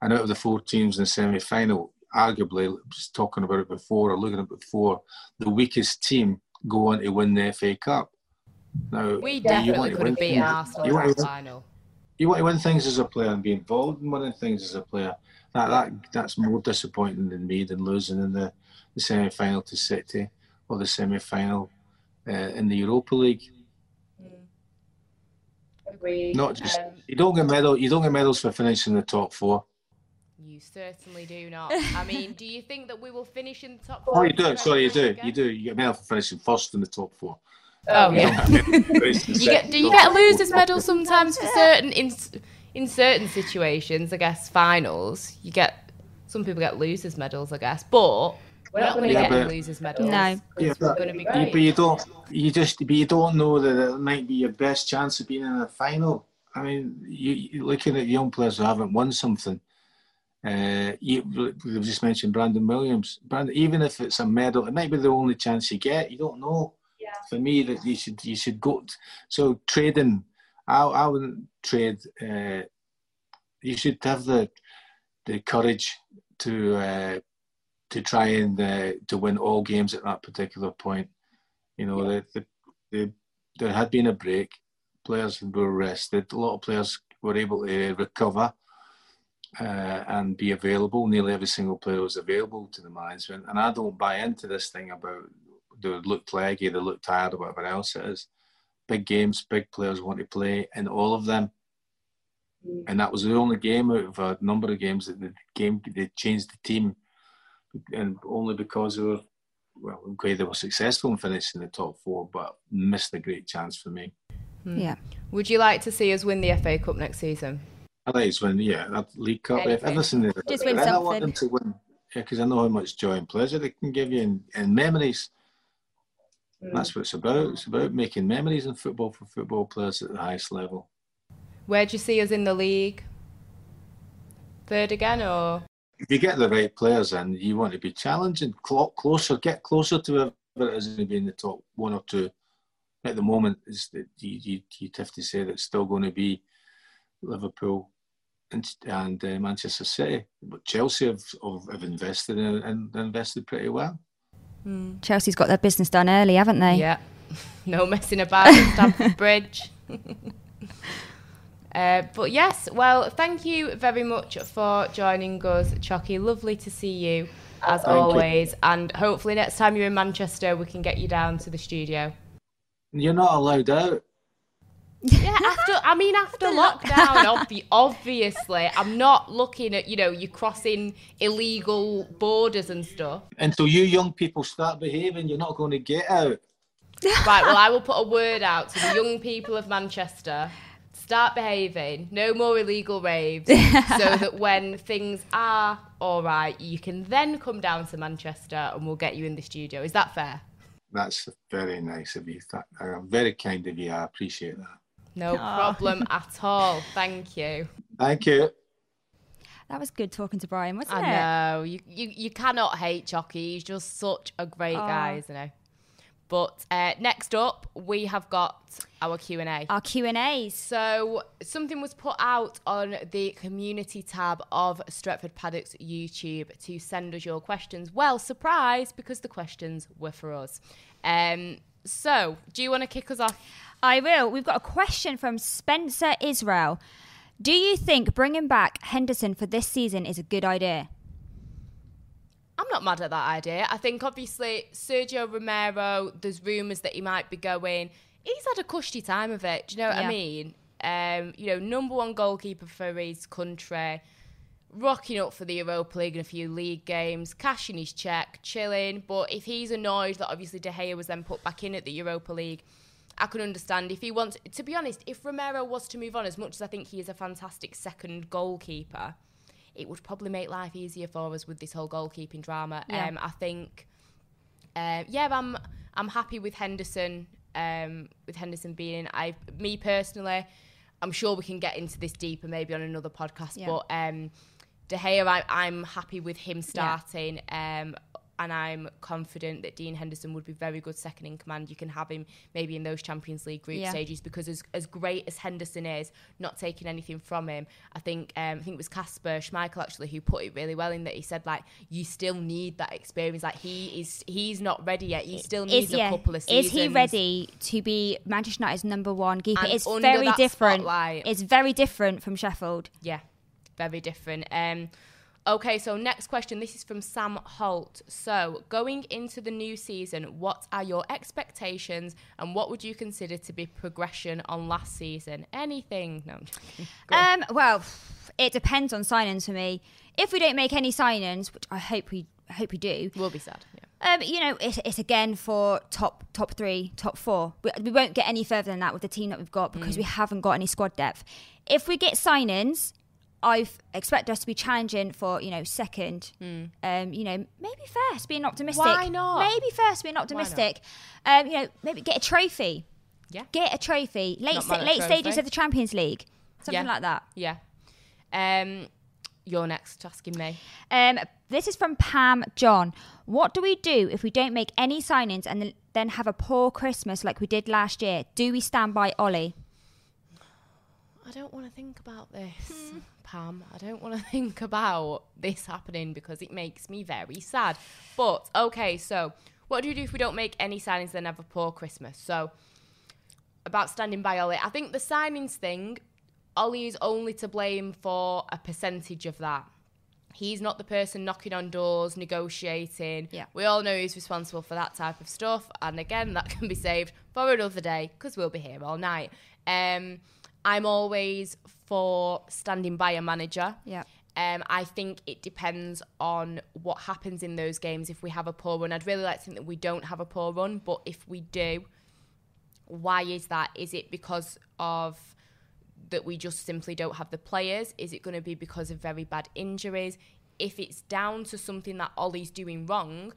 And out of the four teams in the semi-final, arguably just talking about it before or looking at it before, the weakest team go on to win the FA Cup. Now we definitely could have beaten Arsenal in the final. You want to win things as a player and be involved in winning things as a player. That that that's more disappointing than me than losing in the, the semi final to City or the semi final uh, in the Europa League. Mm. Agreed. Not just um, you don't get medal you don't get medals for finishing the top four. You certainly do not. I mean, do you think that we will finish in the top oh, four? Oh, you do. Sorry, you do. Again? You do. You get medal for finishing first in the top four. Oh um, yeah. you get, do you get a losers medal sometimes for certain in in certain situations? I guess finals. You get some people get losers medals. I guess, but we're not going to yeah, get losers medals. No, yeah, but, going be great. but you don't. You just. But you don't know that it might be your best chance of being in a final. I mean, you, you looking at young players who haven't won something uh, you, we've just mentioned Brandon Williams. Brandon, even if it's a medal, it might be the only chance you get. You don't know. Yeah. For me, that you should you should go. T- so trading, I I wouldn't trade. Uh, you should have the the courage to uh, to try and uh, to win all games at that particular point. You know, yeah. the, the, the, there had been a break. Players were rested. A lot of players were able to recover uh, and be available. Nearly every single player was available to the management, and I don't buy into this thing about they look leggy, they look tired, or whatever else it is. Big games, big players want to play in all of them, mm. and that was the only game out of a number of games that the game they changed the team, and only because they were well, okay, they were successful in finishing the top four, but missed a great chance for me. Mm. Yeah. Would you like to see us win the FA Cup next season? I like to win, yeah, that League Cup. If everything, just win something. I want them to win, yeah, because I know how much joy and pleasure they can give you and, and memories. Mm. That's what it's about. It's about making memories in football for football players at the highest level. Where do you see us in the league? Third again, or? If you get the right players in, you want to be challenging, closer, get closer to whoever it is going to be in the top one or two. At the moment, is that you, you, you'd have to say that it's still going to be Liverpool, and, and uh, Manchester City. But Chelsea have, have invested in, and invested pretty well. Mm. Chelsea's got their business done early, haven't they? Yeah. no messing about at Stamford Bridge. Uh, but yes, well, thank you very much for joining us, Chucky. Lovely to see you as thank always. You. And hopefully, next time you're in Manchester, we can get you down to the studio. You're not allowed out. Yeah, after I mean after lockdown, obvi- obviously, I'm not looking at you know you crossing illegal borders and stuff. Until you young people start behaving, you're not going to get out. Right. Well, I will put a word out to the young people of Manchester. start behaving. No more illegal raves. so that when things are all right, you can then come down to Manchester and we'll get you in the studio. Is that fair? That's very nice of you. Th- uh, very kind of you. I appreciate that. No problem at all. Thank you. Thank you. That was good talking to Brian, wasn't I it? know. You, you you cannot hate Chucky. He's just such a great guy, isn't he? But uh, next up, we have got our Q&A. Our Q and A's. So something was put out on the community tab of Stretford Paddock's YouTube to send us your questions. Well, surprise, because the questions were for us. Um, so, do you want to kick us off? I will. We've got a question from Spencer Israel. Do you think bringing back Henderson for this season is a good idea? I'm not mad at that idea. I think obviously Sergio Romero, there's rumours that he might be going. He's had a cushy time of it. Do you know what Yeah. I mean? Um, you know, number one goalkeeper for his country, rocking up for the Europa League and a few league games, cashing his check, chilling. But if he's annoyed that obviously De Gea was then put back in at the Europa League, I can understand if he wants. To be honest, if Romero was to move on, as much as I think he is a fantastic second goalkeeper, it would probably make life easier for us with this whole goalkeeping drama. Yeah. Um, I think, uh, yeah, I'm I'm happy with Henderson. Um, with Henderson being, in. I me personally, I'm sure we can get into this deeper maybe on another podcast. Yeah. But um, De Gea, I, I'm happy with him starting. Um, and I'm confident that Dean Henderson would be very good second in command. You can have him maybe in those Champions League group Yeah. stages because as, as great as Henderson is, not taking anything from him, I think um, I think it was Kasper Schmeichel actually who put it really well in that he said like you still need that experience. Like he is he's not ready yet. He still needs Is, yeah, a couple of seasons. is he ready to be Manchester United's number one keeper? And It's very different. spotlight. It's very different from Sheffield. Yeah, very different. Um, okay, so next question. This is from Sam Holt. So, going into the new season, what are your expectations and what would you consider to be progression on last season? Anything? No. I'm joking. Go on. Um, well, it depends on signings for me. If we don't make any signings, which I hope we I hope we do, we'll be sad. Yeah. um, you know, it's, it's again for top top three, top four. We, we won't get any further than that with the team that we've got because we haven't got any squad depth. If we get signings, I expect us to be challenging for you know second. Um, you know, maybe first, being optimistic. Why not? Maybe first, being optimistic. Um, you know, maybe get a trophy. Yeah. Get a trophy. Late late trophy. stages of the Champions League, something Yeah. like that. Yeah. Um, you're next asking me. Um, this is from Pam John. What do we do if we don't make any signings and then have a poor Christmas like we did last year? Do we stand by Ole? I don't want to think about this, Pam. I don't want to think about this happening because it makes me very sad. But okay, so what do we do if we don't make any signings then have a poor Christmas? So about standing by Ole, I think the signings thing, Ole is only to blame for a percentage of that. He's not the person knocking on doors, negotiating. Yeah. We all know he's responsible for that type of stuff. And again, that can be saved for another day because we'll be here all night. Um, I'm always for standing by a manager. Yeah. Um, I think it depends on what happens in those games. If we have a poor run, I'd really like to think that we don't have a poor run. But if we do, why is that? Is it because of that we just simply don't have the players? Is it going to be because of very bad injuries? If it's down to something that Ole's doing wrong,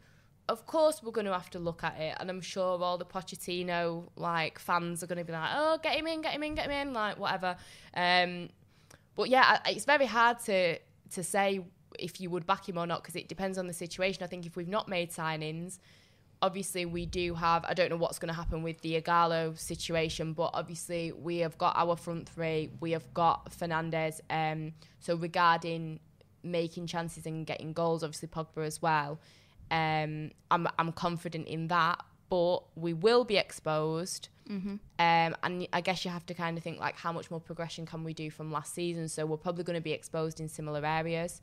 of course we're going to have to look at it. And I'm sure all the Pochettino like fans are going to be like, "Oh, get him in, get him in, get him in," like whatever. Um, but yeah, it's very hard to to say if you would back him or not because it depends on the situation. I think if we've not made signings, obviously we do have I don't know what's going to happen with the Ighalo situation, but obviously we have got our front three, we have got Fernandes. Um, so regarding making chances and getting goals, obviously Pogba as well. Um, I'm I'm confident in that, but we will be exposed. Um, and I guess you have to kind of think like how much more progression can we do from last season? So we're probably going to be exposed in similar areas.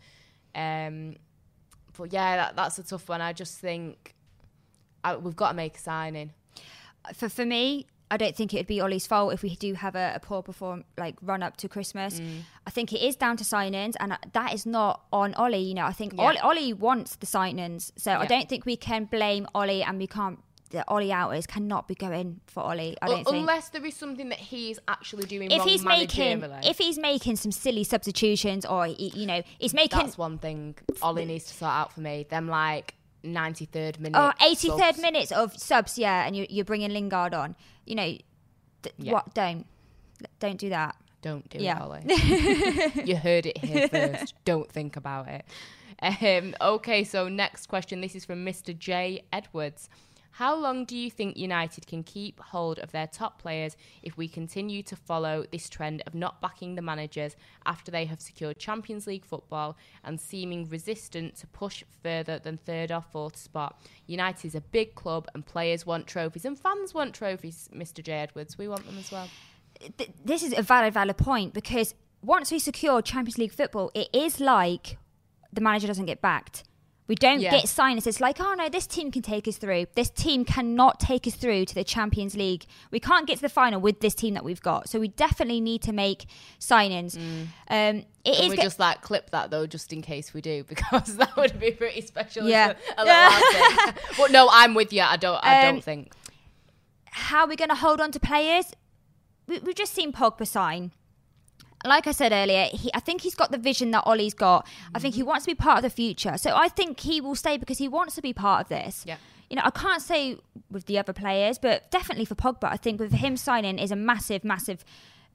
Um, but yeah, that, that's a tough one. I just think I, we've got to make a signing. For for me, I don't think it would be Ole's fault if we do have a, a poor perform like run up to Christmas. Mm. I think it is down to signings, and uh, that is not on Ole. You know, I think Yeah. Ole, Ole wants the signings, so I don't think we can blame Ole, and we can't the Ole outers cannot be going for Ole. I don't think. Unless there is something that he's actually doing if wrong he's making if he's making some silly substitutions or he, you know he's making That's one thing Ole needs to sort out for me. Them like 93rd minute. oh 83rd subs. minutes of subs yeah and you, you're bringing Lingard on you know th- Yeah. what don't don't do that Don't do Yeah. it, Ole. you heard it here first. Don't think about it. Um, okay, so next question. This is from Mr. J. Edwards. How long do you think United can keep hold of their top players if we continue to follow this trend of not backing the managers after they have secured Champions League football and seeming resistant to push further than third or fourth spot? United is a big club and players want trophies and fans want trophies, Mr. J. Edwards. We want them as well. this is a valid, valid point because once we secure Champions League football, it is like the manager doesn't get backed. We don't Yeah. get signings. It's like, oh no, this team can take us through. This team cannot take us through to the Champions League. We can't get to the final with this team that we've got. So we definitely need to make signings. Um, it Can is we go- just like clip that though, just in case we do, because that would be pretty special. Yeah. a, a but no, I'm with you. I don't. I Um, don't think. how are we going to hold on to players? We, we've just seen Pogba sign. Like I said earlier, he, I think he's got the vision that Ole's got. I think Mm-hmm. he wants to be part of the future. So I think he will stay because he wants to be part of this. Yeah. You know, I can't say with the other players, but definitely for Pogba, I think with him signing is a massive, massive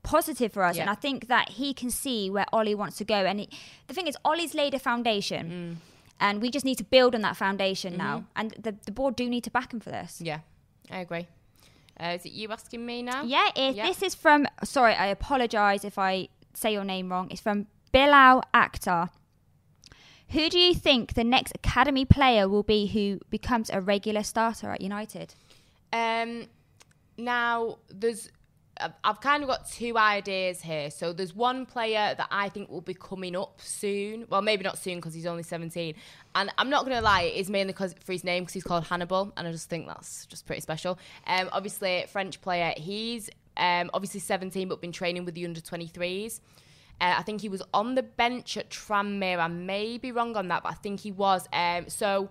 positive for us. Yeah. And I think that he can see where Ole wants to go. And the thing is, Ole's laid a foundation. Mm. And we just need to build on that foundation now. Mm-hmm. And the, the board do need to back him for this. Yeah, I agree. Uh, is it you asking me now? Yeah, it, Yeah. this is from. Sorry, I apologise if I say your name wrong. It's from Bilal Akhtar. Who do you think the next academy player will be who becomes a regular starter at United? Um, now there's, I've- kind of got two ideas here. So there's one player that I think will be coming up soon. Well, maybe not soon because he's only 17. And I'm not gonna lie, it is mainly because for his name because he's called Hannibal, and I just think that's just pretty special. Um, obviously French player. He's um obviously 17, but been training with the under 23s. Uh, I think he was on the bench at Tranmere. I may be wrong on that, but I think he was. Um, so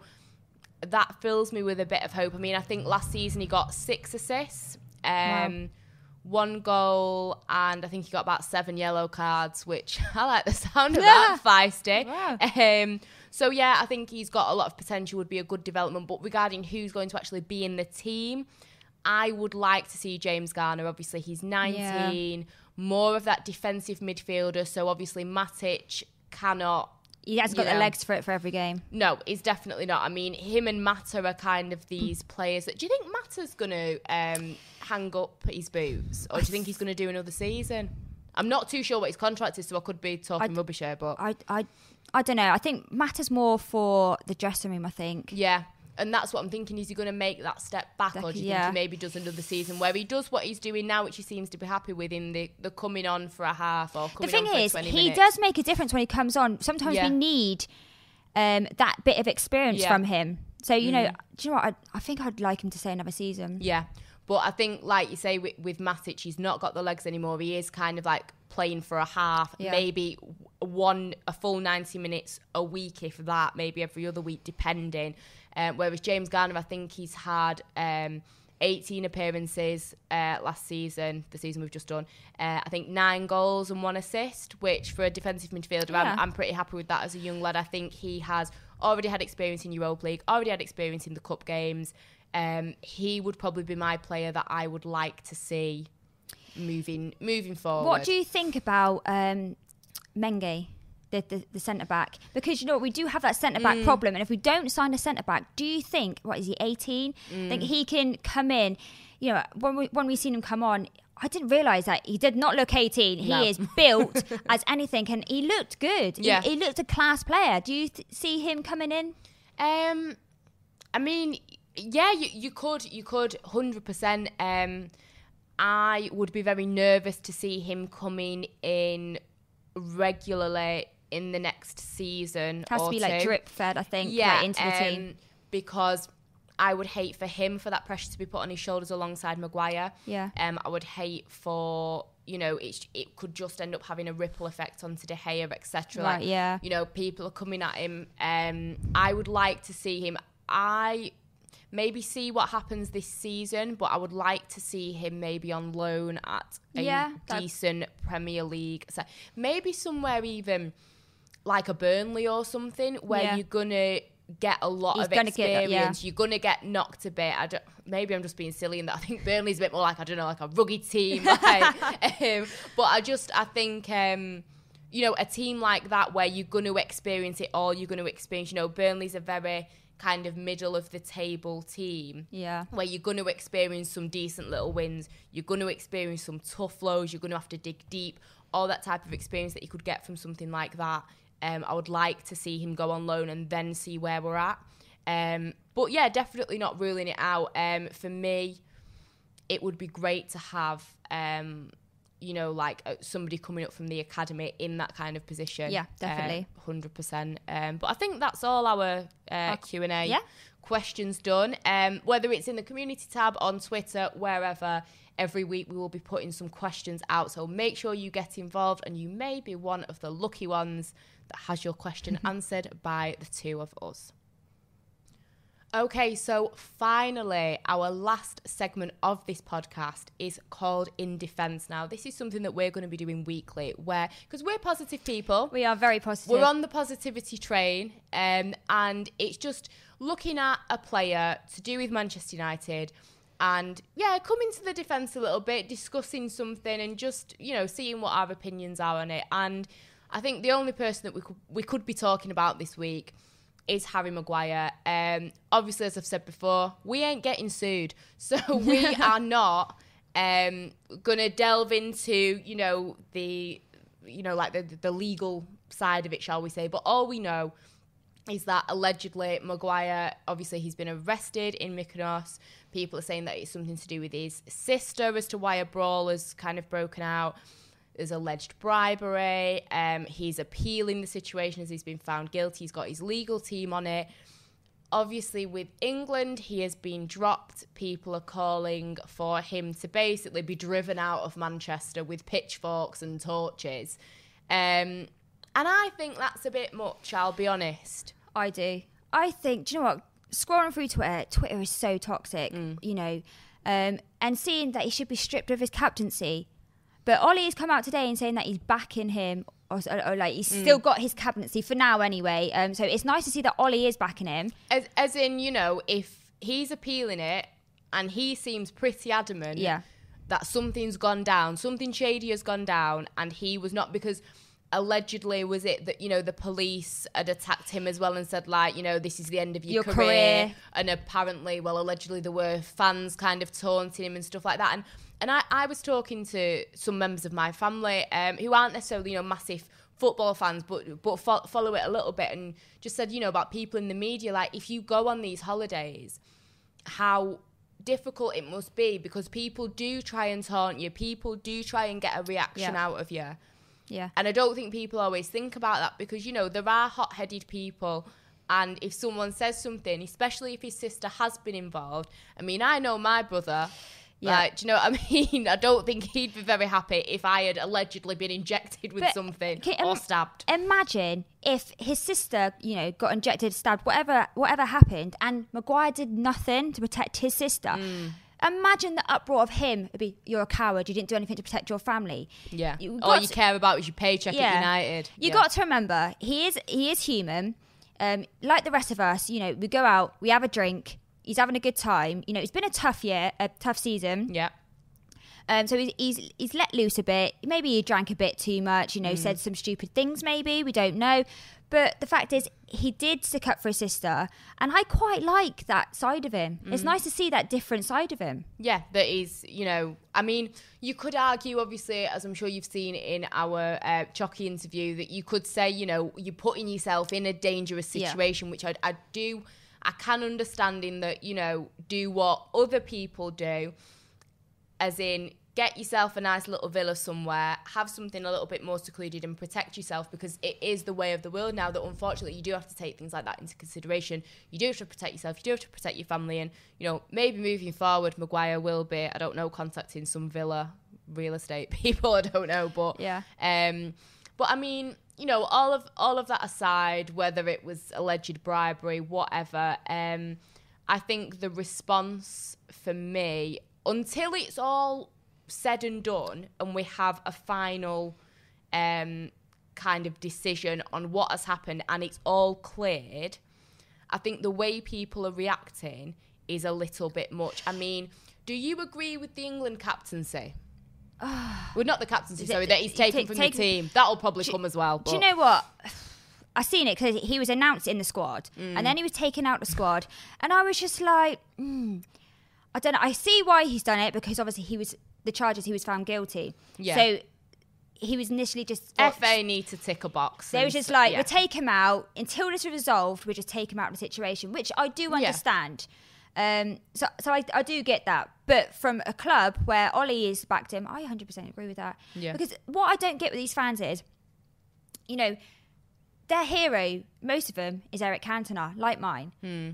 that fills me with a bit of hope. I mean, I think last season he got six assists, um, one goal, and I think he got about seven yellow cards, which I like the sound of that. Feisty. Wow. Um, so yeah, I think he's got a lot of potential. Would be a good development. But regarding who's going to actually be in the team, I would like to see James Garner. Obviously, he's 19, more of that defensive midfielder. So obviously, Matic cannot He has got You the legs for it for every game. no, he's definitely not. I mean, him and Mata are kind of these players that. Do you think Mata's going to um, hang up his boots, or do you think he's going to do another season? I'm not too sure what his contract is, so I could be talking I- rubbish here, but I, I, I don't know. I think matters more for the dressing room. I think. yeah. And that's what I'm thinking. Is he going to make that step back, or do you Yeah. think he maybe does another season where he does what he's doing now, which he seems to be happy with in the, the coming on for a half or The thing on for is, 20 he minutes? does make a difference when he comes on. Sometimes Yeah. we need um, that bit of experience Yeah. from him. So you know, Mm. do you know what? I, I think I'd like him to stay another season. Yeah. But I think, like you say, with, with Matic, he's not got the legs anymore. He is kind of like playing for a half, Yeah. maybe one, a full 90 minutes a week, if that, maybe every other week, depending. Um, whereas James Garner, I think he's had um, 18 appearances uh, last season, the season we've just done. Uh, I think nine goals and one assist, which for a defensive midfielder, Yeah. I'm, I'm pretty happy with that as a young lad. I think he has already had experience in Europa League, already had experience in the cup games. Um, he would probably be my player that I would like to see moving moving forward. What do you think about um, Mengi, the, the, the centre back? Because you know what, we do have that centre Mm. back problem, and if we don't sign a centre back, do you think what is he eighteen? Mm. Think he can come in? You know, when we when we seen him come on. I didn't realise that he did not look 18. He No. is built as anything, and he looked good. He- Yeah. He, looked a class player. Do you th- see him coming in? Um, I mean, yeah, you, you could, you could, hundred percent. Um, I would be very nervous to see him coming in regularly in the next season. It Has to be like drip fed, I think, yeah, like, into the team. um, because I would hate for him for that pressure to be put on his shoulders alongside Maguire. Yeah. Um, I would hate for you know it it could just end up having a ripple effect onto De Gea, etc. Right, yeah. You know, people are coming at him. Um, I would like to see him. I maybe see what happens this season, but I would like to see him maybe on loan at a Yeah, decent Premier League. So maybe somewhere even like a Burnley or something where Yeah. you're gonna get a lot He's of gonna get experience. yeah. You're gonna get knocked a bit. I don't, maybe I'm just being silly in that I think Burnley's a bit more like I don't know, like a rugged team. Like, um, but I just I think um, you know a team like that where you're gonna experience it all. You're gonna experience. You know, Burnley's a very kind of middle of the table team Yeah. where you're going to experience some decent little wins, you're going to experience some tough lows, you're going to have to dig deep, all that type of experience that you could get from something like that. Um, I would like to see him go on loan and then see where we're at. Um, but yeah, definitely not ruling it out. Um, for me, it would be great to have, um, you know, like uh, somebody coming up from the academy in that kind of position. Yeah, definitely. hundred percent. Um, but I think that's all our uh, Q and A yeah. questions done. Um, whether it's in the community tab on Twitter, wherever. Every week we will be putting some questions out, so make sure you get involved, and you may be one of the lucky ones that has your question answered by the two of us. Okay, so finally, our last segment of this podcast is called In Defense. Now, this is something that we're going to be doing weekly, where because we're positive people, We are very positive. we're on the positivity train, um, and it's just looking at a player to do with Manchester United, and yeah, coming to the defence a little bit, discussing something, and just you know seeing what our opinions are on it. And I think the only person that we could we could be talking about this week is Harry Maguire. Um, obviously, as I've said before, we ain't getting sued, so we are not um, gonna delve into you know the you know like the the legal side of it, shall we say? But all we know is that allegedly Maguire, obviously, he's been arrested in Mykonos. People are saying that it's something to do with his sister as to why a brawl has kind of broken out. There's alleged bribery. Um, he's appealing the situation as he's been found guilty. He's got his legal team on it. Obviously, with England, he has been dropped. People are calling for him to basically be driven out of Manchester with pitchforks and torches. Um, and I think that's a bit much, I'll be honest. I do. I think. Do you know what? Scrolling through Twitter, Twitter is so toxic. Mm. You know, um, and seeing that he should be stripped of his captaincy, but Ole has come out today and saying that he's backing him, or, or, or like he's Mm. still got his captaincy for now anyway. Um, so it's nice to see that Ole is backing him. As, as in, you know, if he's appealing it and he seems pretty adamant Yeah. that something's gone down, something shady has gone down, and he was not because allegedly was it that you know the police had attacked him as well and said like you know this is the end of your, Your career. career. and apparently well allegedly there were fans kind of taunting him and stuff like that and and I, I was talking to some members of my family um, who aren't necessarily you know massive football fans but but fo- follow it a little bit and just said you know about people in the media like if you go on these holidays how difficult it must be because people do try and taunt you people do try and get a reaction Yeah. out of you Yeah. and I don't think people always think about that because, you know, there are hot headed people. And if someone says something, especially if his sister has been involved, I mean, I know my brother. Yeah. Like, do you know what I mean? I don't think he'd be very happy if I had allegedly been injected with But something can- or stabbed. Imagine if his sister, you know, got injected, stabbed, whatever, whatever happened, and Maguire did nothing to protect his sister. Mm. Imagine the uproar of him. It'd be, you're a coward. You didn't do anything to protect your family. Yeah. You All you to- care about is your paycheck at United. You Yeah. got to remember, he is he is human. Um, like the rest of us, you know, we go out, we have a drink. He's having a good time. You know, it's been a tough year, a tough season. Yeah. Um, so he's, he's he's let loose a bit. Maybe he drank a bit too much. You know, Mm. said some stupid things. Maybe we don't know. But the fact is, he did stick up for his sister, and I quite like that side of him. It's Mm. nice to see that different side of him. Yeah, that is, you know, I mean, you could argue, obviously, as I'm sure you've seen in our uh, Chocky interview, that you could say, you know, you're putting yourself in a dangerous Yeah. situation, which I, I do, I can understand in that, you know, do what other people do, as in get yourself a nice little villa somewhere, have something a little bit more secluded and protect yourself because it is the way of the world now that unfortunately you do have to take things like that into consideration. You do have to protect yourself, you do have to protect your family and, you know, maybe moving forward Maguire will be, I don't know, contacting some villa real estate people, I don't know, but Yeah. um but I mean, you know, all of all of that aside, whether it was alleged bribery, whatever, um I think the response for me, until it's all said and done and we have a final um, kind of decision on what has happened and it's all cleared, I think the way people are reacting is a little bit much. I mean, do you agree with the England captaincy? Well, not the captaincy, sorry, that he's taken take- from take- the team. That'll probably Do- come as well. Do you know what? I seen it because he was announced in the squad, Mm. and then he was taken out the squad, and I was just like, mm, I don't know. I see why he's done it because obviously he was the charges he was found guilty. Yeah. So he was initially just what, FA need to tick a box. They were just like, yeah. we'll take him out until this is resolved. We'll just take him out of the situation, which I do understand. Um, so, so I, I do get that. But from a club where Ole is backed him, I 100% agree with that. Yeah. Because what I don't get with these fans is, you know, their hero, most of them, is Eric Cantona, like mine. Hmm.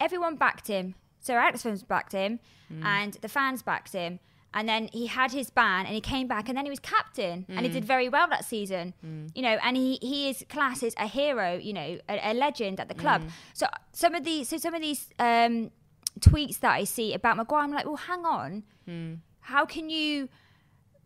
Everyone backed him. Sir Alex Films backed him, Hmm. and the fans backed him. And then he had his ban, and he came back, and then he was captain, and he Hmm. did very well that season. You know, and he he is classed as a hero, you know, a, a legend at the club. So some of these, so some of these um, tweets that I see about Maguire, I'm like, well, hang on, Hmm. how can you?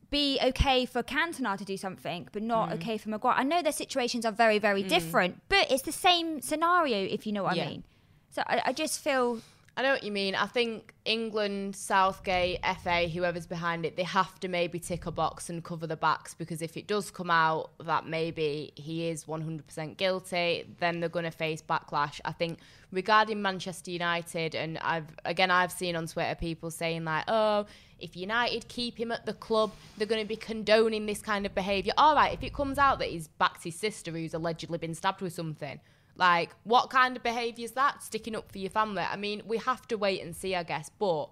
be okay for Cantona to do something, but not Mm. okay for Maguire. I know their situations are very, very different, but it's the same scenario, if you know what Yeah. I mean. So I, I just feel I know what you mean. I think England, Southgate, FA, whoever's behind it, they have to maybe tick a box and cover the backs because if it does come out that maybe he is 100% guilty, then they're going to face backlash. I think regarding Manchester United, and I've again I've seen on Twitter people saying like, oh. If United keep him at the club, they're going to be condoning this kind of behaviour. All right, if it comes out that he's backed his sister who's allegedly been stabbed with something, like, what kind of behaviour is that? Sticking up for your family? I mean, we have to wait and see, I guess. But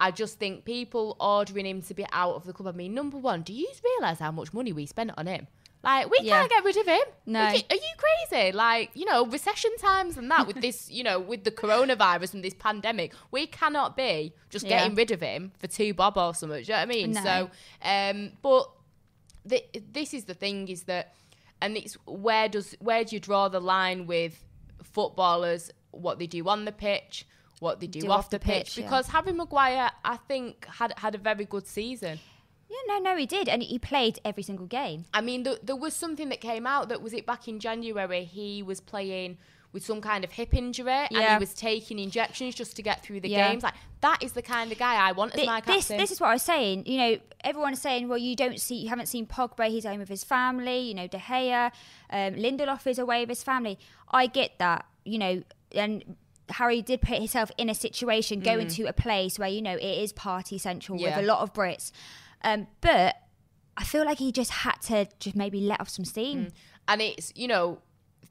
I just think people ordering him to be out of the club. I mean, number one, do you realise how much money we spent on him? Like, we Yeah. can't get rid of him. No. Are you, are you crazy? Like, you know, recession times and that with this, you know, with the coronavirus and this pandemic, we cannot be just Yeah. getting rid of him for two bob or something. Do you know what I mean? No. So, um, but the, this is the thing is that, and it's where does where do you draw the line with footballers? What they do on the pitch, what they do, Do off, the pitch? yeah. Because Harry Maguire, I think, had had a very good season. yeah, no, no, he did, and he played every single game. I mean, there, there was something that came out that was it back in January. He was playing with some kind of hip injury and he was taking injections just to get through the Yeah. games. Like that is the kind of guy I want as my this, captain. this is what I was saying. You know, everyone is saying, well, you don't see, you haven't seen Pogba. He's home with his family. You know, De Gea, um, Lindelof is away with his family. I get that. You know, and Harry did put himself in a situation going to a place where you know it is party central Mm. Yeah. with a lot of Brits. Um, but I feel like he just had to just maybe let off some steam. and it's you know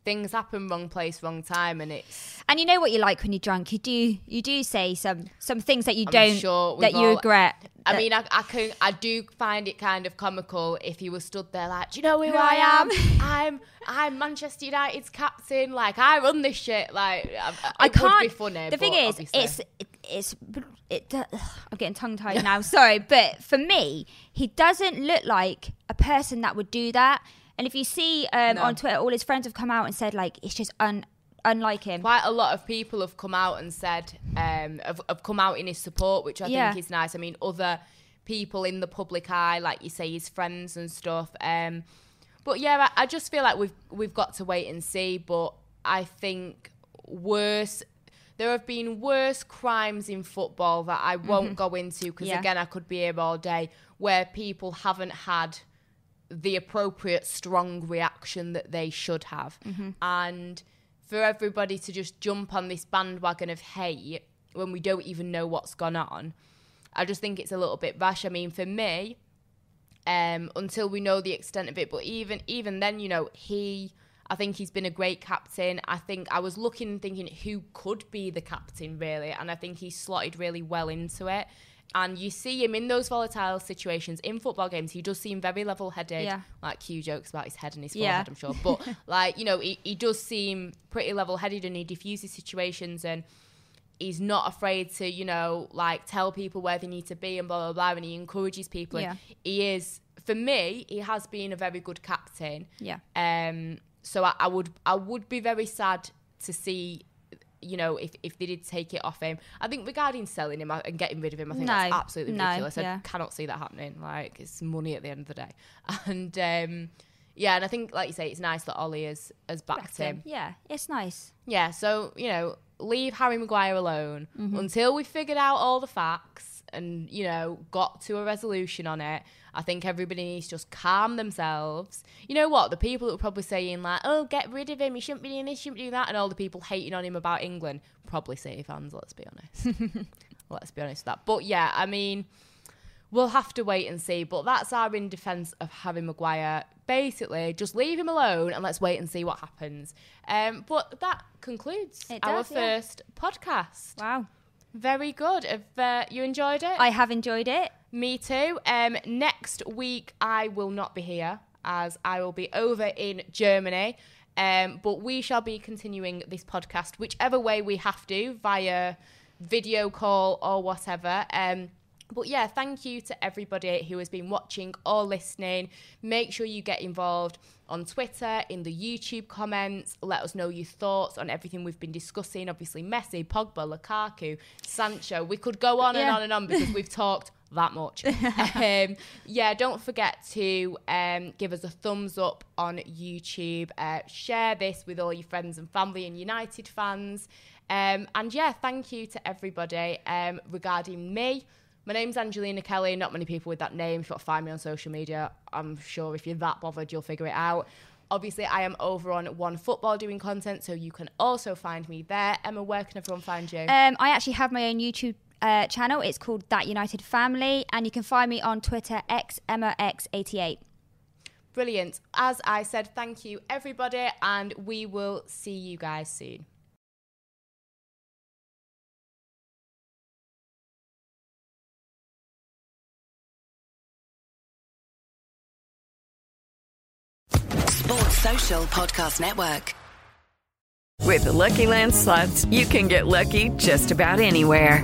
things happen wrong place wrong time and it's And you know what you like when you're drunk. You do you do say some some things that you I'm don't sure that you all- regret. I That- mean, I, I can, I do find it kind of comical if he was stood there like, do you know who, Who I, I am? I'm, I'm Manchester United's captain. Like, I run this shit. Like, I, I it can't. Would be funny. the thing but is, obviously- it's it, it's it. uh, I'm getting tongue tied now. Sorry, but for me, he doesn't look like a person that would do that. And if you see um, No. on Twitter, all his friends have come out and said like it's just un unlike him. quite a lot of people have come out and said um have, have come out in his support which i Yeah. think is nice i mean other people in the public eye like you say his friends and stuff um but yeah I, I just feel like we've we've got to wait and see but i think worse there have been worse crimes in football that i won't go into because Mm-hmm. Yeah. again i could be here all day where people haven't had the appropriate strong reaction that they should have. Mm-hmm. And for everybody to just jump on this bandwagon of hate when we don't even know what's gone on, I just think it's a little bit rash. I mean, for me, um, until we know the extent of it, but even even then, you know, he. I think he's been a great captain. I think I was looking and thinking who could be the captain really, and I think he's slotted really well into it. And you see him in those volatile situations in football games. He does seem very level-headed. Yeah. Like Q jokes about his head and his Yeah. forehead, I'm sure. But like you know, he, he does seem pretty level-headed and he diffuses situations and he's not afraid to you know like tell people where they need to be and blah blah blah. And he encourages people. Yeah. he is for me. He has been a very good captain. Yeah. Um, so I, I would I would be very sad to see you know, if, if they did take it off him. I think regarding selling him and getting rid of him, I think No, that's absolutely no, ridiculous. yeah. I cannot see that happening. Like, it's money at the end of the day. And, um, yeah, and I think, like you say, it's nice that Ole has, has backed him. Yeah, it's nice. Yeah, so, you know, leave Harry Maguire alone Mm-hmm. until we figured out all the facts and, you know, got to a resolution on it. I think everybody needs to just calm themselves. You know what? The people that were probably saying, like, oh, get rid of him, he shouldn't be doing this, shouldn't be doing that, and all the people hating on him about England, probably City fans, let's be honest. let's be honest with that. But yeah, I mean, we'll have to wait and see. But that's our in defence of Harry Maguire. Basically, just leave him alone and let's wait and see what happens. Um, but that concludes our does, yeah. first podcast. Wow. Very good. Have uh, you enjoyed it? I have enjoyed it. Me too. Um, next week I will not be here as I will be over in Germany. Um, but we shall be continuing this podcast whichever way we have to via video call or whatever. Um, but yeah, thank you to everybody who has been watching or listening. Make sure you get involved on Twitter, in the YouTube comments. Let us know your thoughts on everything we've been discussing. Obviously, Messi, Pogba, Lukaku, Sancho. We could go on and on and on because we've talked that much. um, yeah, don't forget to um, give us a thumbs up on YouTube. Uh, share this with all your friends and family and United fans. Um, and yeah, thank you to everybody um, regarding me. My name's Angelina Kelly. Not many people with that name. If you want to find me on social media, I'm sure if you're that bothered, you'll figure it out. Obviously, I am over on OneFootball doing content, so you can also find me there. Emma, where can everyone find you? Um, I actually have my own YouTube uh, channel. It's called That United Family, and you can find me on Twitter x Emma x88. Brilliant. As I said, thank you, everybody, and we will see you guys soon. Sports Social Podcast Network. With the Lucky Land slots, you can get lucky just about anywhere.